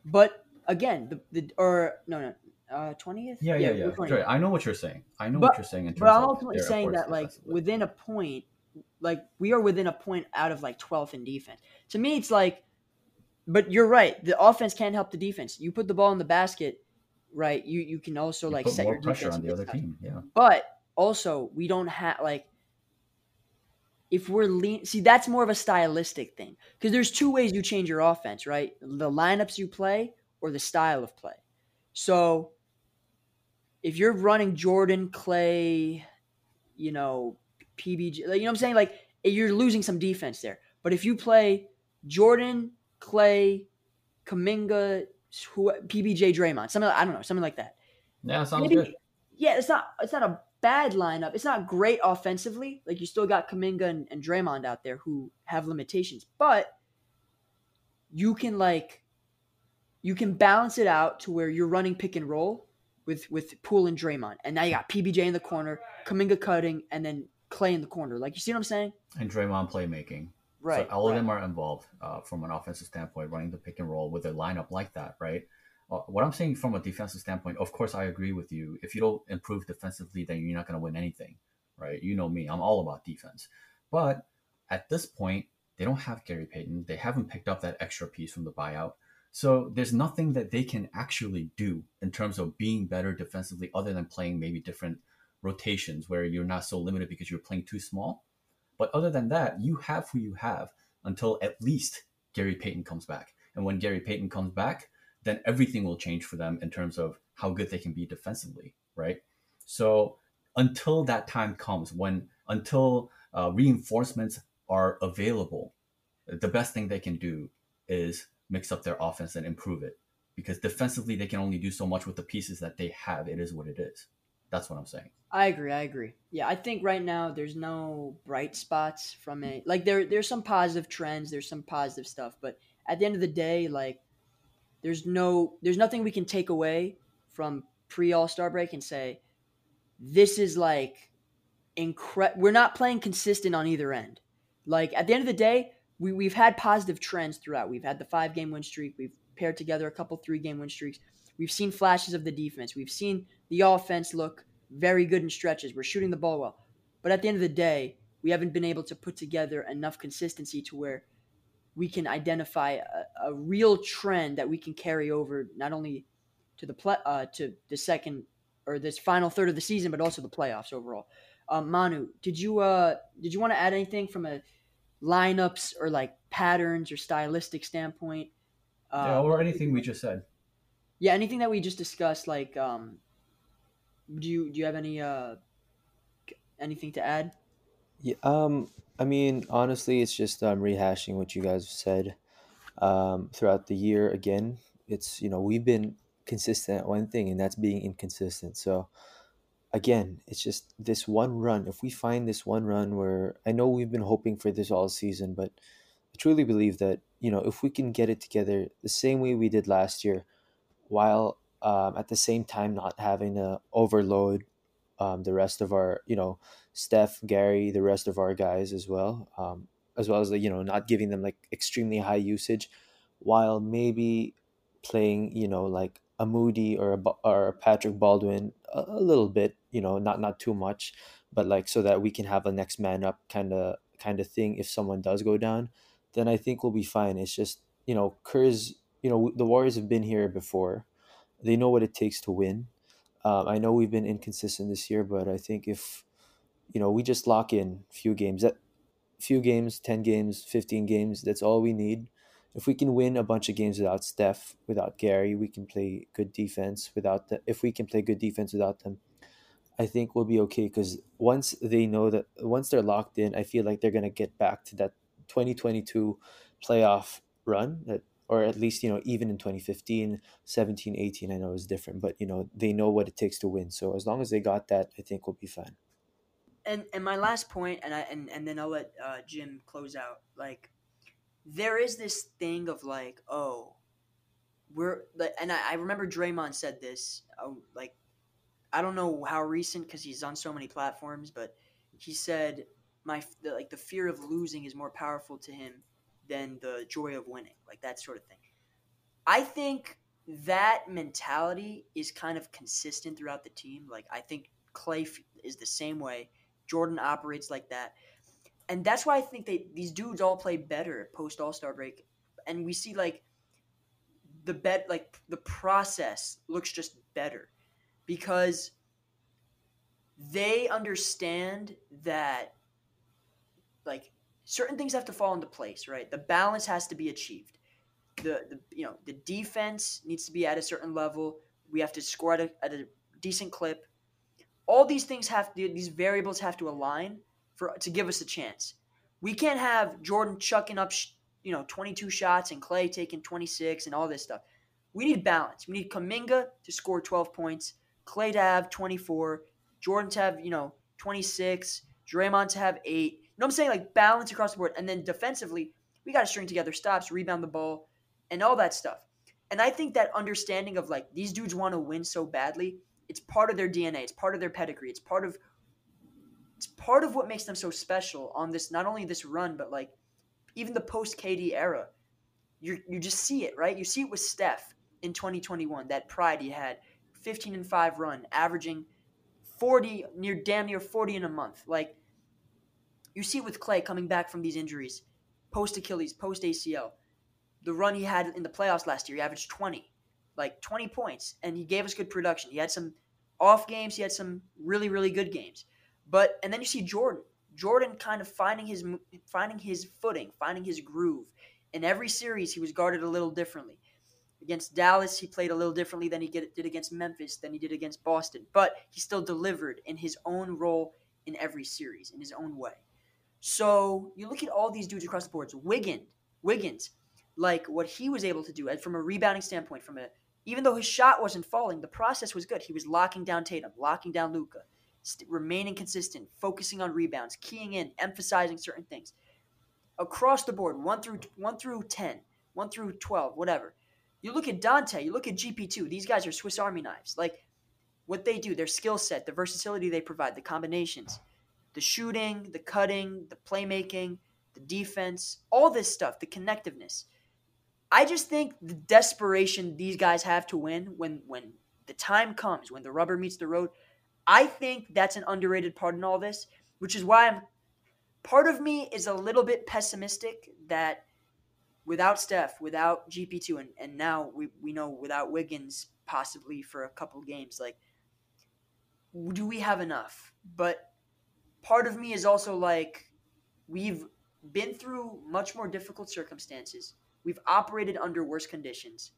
but again, the the or no no uh 20th. Yeah, yeah, yeah. we're 20th. I know what you're saying. I know But- what you're saying in terms But I'm ultimately saying that, like, defensively. within a point, like, we are within a point out of, like, 12th in defense. To me, it's like, but you're right. The offense can't help the defense. You put the ball in the basket, right? You you can also, You like, put set more your pressure defense on the other team. Yeah. But also, we don't have, like, if we're lean, see, that's more of a stylistic thing. Because there's two ways you change your offense, right? The lineups you play or the style of play. So if you're running Jordan, Klay, you know, PBJ, like, you know what I'm saying? Like eh, you're losing some defense there. But if you play Jordan, Klay, Kuminga, who, PBJ, Draymond, something like, I don't know, something like that. Yeah, sounds Maybe- good. Yeah, it's not it's not a bad lineup. It's not great offensively. Like you still got Kuminga and, and Draymond out there who have limitations, but you can like you can balance it out to where you're running pick and roll with with Poole and Draymond, and now you got PBJ in the corner, Kuminga cutting, and then Klay in the corner. Like you see what I'm saying? And Draymond playmaking. Right. So all right. of them are involved uh, from an offensive standpoint, running the pick and roll with a lineup like that, right? Uh, what I'm saying from a defensive standpoint, of course, I agree with you. If you don't improve defensively, then you're not going to win anything, right? You know me, I'm all about defense. But at this point, they don't have Gary Payton. They haven't picked up that extra piece from the buyout. So there's nothing that they can actually do in terms of being better defensively other than playing maybe different rotations where you're not so limited because you're playing too small. But other than that, you have who you have until at least Gary Payton comes back. And when Gary Payton comes back, then everything will change for them in terms of how good they can be defensively, right? So until that time comes, when until uh, reinforcements are available, the best thing they can do is mix up their offense and improve it. Because defensively, they can only do so much with the pieces that they have. It is what it is. That's what I'm saying. I agree. I agree. Yeah, I think right now there's no bright spots from it. Like there, there's some positive trends. There's some positive stuff, but at the end of the day, like there's no, there's nothing we can take away from pre All Star break and say this is like incredible. We're not playing consistent on either end. Like at the end of the day, we, we've had positive trends throughout. We've had the five game win streak. We've paired together a couple three game win streaks. We've seen flashes of the defense. We've seen the offense look very good in stretches. We're shooting the ball well. But at the end of the day, we haven't been able to put together enough consistency to where we can identify a, a real trend that we can carry over not only to the play, uh, to the second or this final third of the season, but also the playoffs overall. Um, Manu, did you uh, did you want to add anything from a lineups or like patterns or stylistic standpoint. Uh, yeah, or anything we just said. Yeah, anything that we just discussed. Like, um, do you do you have any uh, anything to add? Yeah. Um. I mean, honestly, it's just um, rehashing what you guys said um, throughout the year. Again, it's you know we've been consistent at one thing, and that's being inconsistent. So again, it's just this one run. If we find this one run where I know we've been hoping for this all season, but I truly believe that, you know, if we can get it together the same way we did last year, while um, at the same time not having to overload um, the rest of our, you know, Steph, Gary, the rest of our guys as well, um, as well as, you know, not giving them like extremely high usage, while maybe playing, you know, like a Moody or a, or a Patrick Baldwin a, a, little bit, you know, not not too much, but like so that we can have a next man up kind of kind of thing if someone does go down, then I think we'll be fine. It's just you know Kerr's you know the Warriors have been here before, they know what it takes to win. Um, I know we've been inconsistent this year, but I think if you know we just lock in few games that few games, 10 games, 15 games, that's all we need if we can win a bunch of games without Steph, without Gary, we can play good defense without the, if we can play good defense without them, I think we'll be okay because once they know that once they're locked in, I feel like they're gonna get back to that 2022 playoff run that or at least you know even in 2015 17 18 i know is different but you know they know what it takes to win. So as long as they got that i think we'll be fine. And and my last point and i and, and then i'll let uh, jim close out. Like there is this thing of like, oh, we're and I, I remember Draymond said this, oh, like, I don't know how recent because he's on so many platforms, but he said my the, like the fear of losing is more powerful to him than the joy of winning, like that sort of thing. I think that mentality is kind of consistent throughout the team. Like I think Klay is the same way. Jordan operates like that and that's why I think they these dudes all play better post All Star break, and we see like the bet like the process looks just better because they understand that like certain things have to fall into place, right? The balance has to be achieved. The, the you know the defense needs to be at a certain level. We have to score at a, at a decent clip. All these things have to, these variables have to align for to give us a chance. We can't have Jordan chucking up, you know, 22 shots and Klay taking 26 and all this stuff. We need balance. We need Kuminga to score 12 points, Klay to have 24, Jordan to have, you know, 26, Draymond to have 8. Know what I'm saying? Like balance across the board. And then defensively, we got to string together stops, rebound the ball, and all that stuff. And I think that understanding of like these dudes want to win so badly, it's part of their DNA, it's part of their pedigree, it's part of it's part of what makes them so special on this not only this run but like even the post KD era. You you just see it right. You see it with Steph in 2021, that pride he had, 15 and 5 run, averaging 40 near damn near 40 in a month. Like you see with Klay coming back from these injuries, post Achilles, post ACL. The run he had in the playoffs last year, he averaged 20, like 20 points, and he gave us good production. He had some off games, he had some really really good games. But and then you see Jordan. Jordan kind of finding his finding his footing, finding his groove. In every series, he was guarded a little differently. Against Dallas, he played a little differently than he did against Memphis, than he did against Boston. But he still delivered in his own role in every series, in his own way. So you look at all these dudes across the boards. Wiggins, Wiggins, like what he was able to do and from a rebounding standpoint, from a even though his shot wasn't falling, the process was good. He was locking down Tatum, locking down Luka, st- remaining consistent, focusing on rebounds, keying in, emphasizing certain things. Across the board, one through one through 10, one through twelve, whatever. You look at Donte, you look at GP2. These guys are Swiss Army knives. Like what they do, their skill set, the versatility they provide, the combinations, the shooting, the cutting, the playmaking, the defense, all this stuff, the connectiveness. I just think the desperation these guys have to win when when the time comes, when the rubber meets the road, I think that's an underrated part in all this, which is why I'm part of me is a little bit pessimistic that without Steph, without GP2, and, and now we, we know without Wiggins possibly for a couple games, like, do we have enough? But part of me is also like, we've been through much more difficult circumstances. We've operated under worse conditions.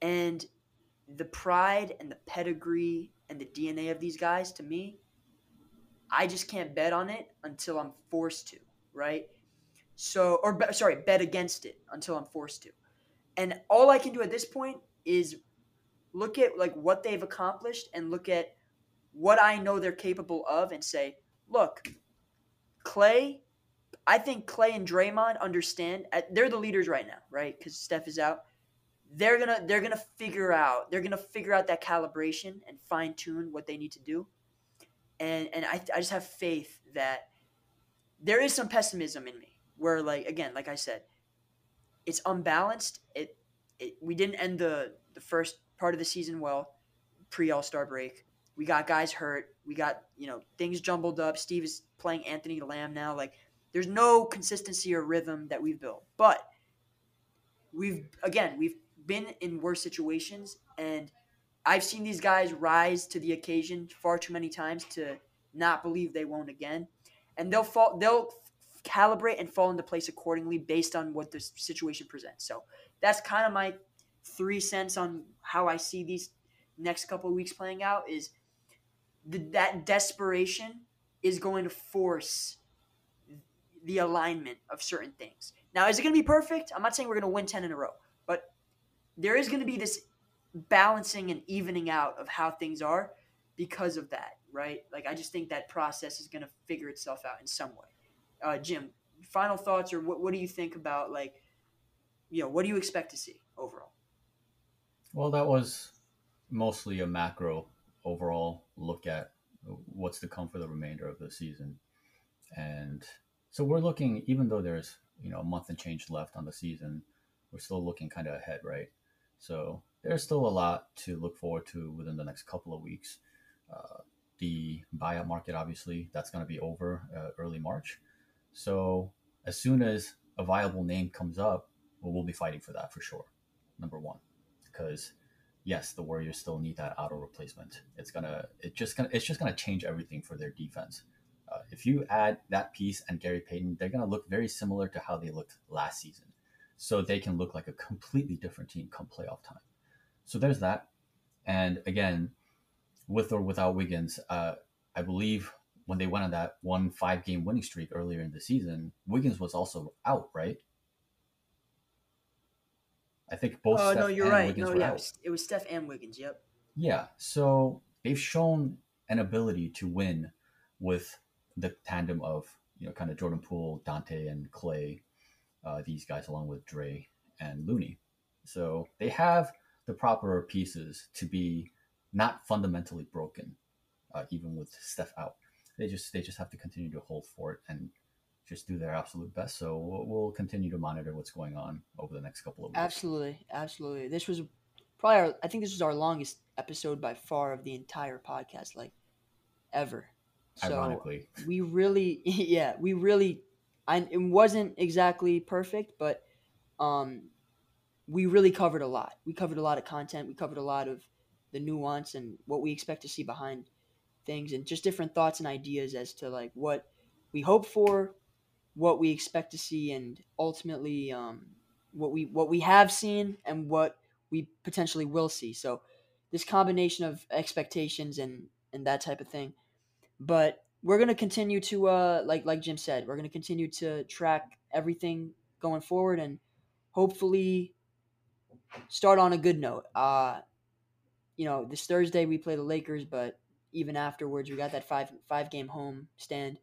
And the pride and the pedigree and the DNA of these guys, to me, I just can't bet on it until I'm forced to, right? So, or be, sorry, bet against it until I'm forced to. And all I can do at this point is look at like what they've accomplished and look at what I know they're capable of and say, look, Klay, I think Klay and Draymond understand. Uh, they're the leaders right now, right? Because Steph is out. They're gonna they're gonna figure out they're gonna figure out that calibration and fine tune what they need to do. And and I I just have faith that there is some pessimism in me where like again, like I said, it's unbalanced. It, it we didn't end the the first part of the season well, pre All Star break. We got guys hurt. We got you know things jumbled up. Steve is playing Anthony Lamb now. Like there's no consistency or rhythm that we've built. But we've again we've been in worse situations and I've seen these guys rise to the occasion far too many times to not believe they won't again. And they'll fall they'll calibrate and fall into place accordingly based on what the situation presents. So that's kind of my three cents on how I see these next couple of weeks playing out is that desperation is going to force the alignment of certain things. Now, is it going to be perfect? I'm not saying we're going to win 10 in a row, but there is going to be this balancing and evening out of how things are because of that, right? Like, I just think that process is going to figure itself out in some way uh, Jim, final thoughts or what, what do you think about like, you know, what do you expect to see overall? Well, that was mostly a macro overall look at what's to come for the remainder of the season. And so we're looking, even though there's, you know, a month and change left on the season, we're still looking kind of ahead, right? So there's still a lot to look forward to within the next couple of weeks. Uh, the buyout market, obviously, that's going to be over uh, early March. So as soon as a viable name comes up, well, we'll be fighting for that for sure. Number one, because yes, the Warriors still need that Otto replacement. It's gonna, it just gonna, it's just gonna change everything for their defense. Uh, if you add that piece and Gary Payton, they're gonna look very similar to how they looked last season. So they can look like a completely different team come playoff time. So there's that. And again, with or without Wiggins, uh, I believe when they went on that one five game winning streak earlier in the season, Wiggins was also out, right? I think both. Oh no, you're right. Wiggins no, yeah, out. it was Steph and Wiggins. Yep. Yeah, so they've shown an ability to win with the tandem of you know kind of Jordan Poole, Donte, and Klay, uh, these guys along with Dre and Looney. So they have the proper pieces to be not fundamentally broken, uh, even with Steph out they just they just have to continue to hold for it and just do their absolute best. So we'll, we'll continue to monitor what's going on over the next couple of weeks. Absolutely, absolutely. This was probably our, I think this was our longest episode by far of the entire podcast, like ever. So Ironically, we really, [LAUGHS] yeah, we really, I it wasn't exactly perfect, but um, we really covered a lot. We covered a lot of content. We covered a lot of the nuance and what we expect to see behind things, and just different thoughts and ideas as to like what we hope for, what we expect to see, and ultimately um, what we what we have seen and what we potentially will see. So this combination of expectations and and that type of thing. But we're gonna continue to uh like like Jim said, we're gonna continue to track everything going forward and hopefully start on a good note. Uh you know, this Thursday we play the Lakers, but even afterwards we got that five five game home stand.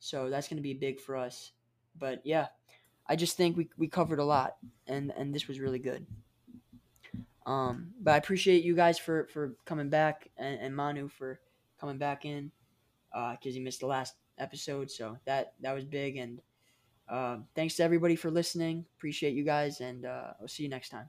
So that's gonna be big for us. But yeah, I just think we, we covered a lot and, and this was really good. Um, but I appreciate you guys for, for coming back and, and Manu for coming back in because uh, he missed the last episode. So that that was big. And uh, thanks to everybody for listening. Appreciate you guys, and uh, I'll see you next time.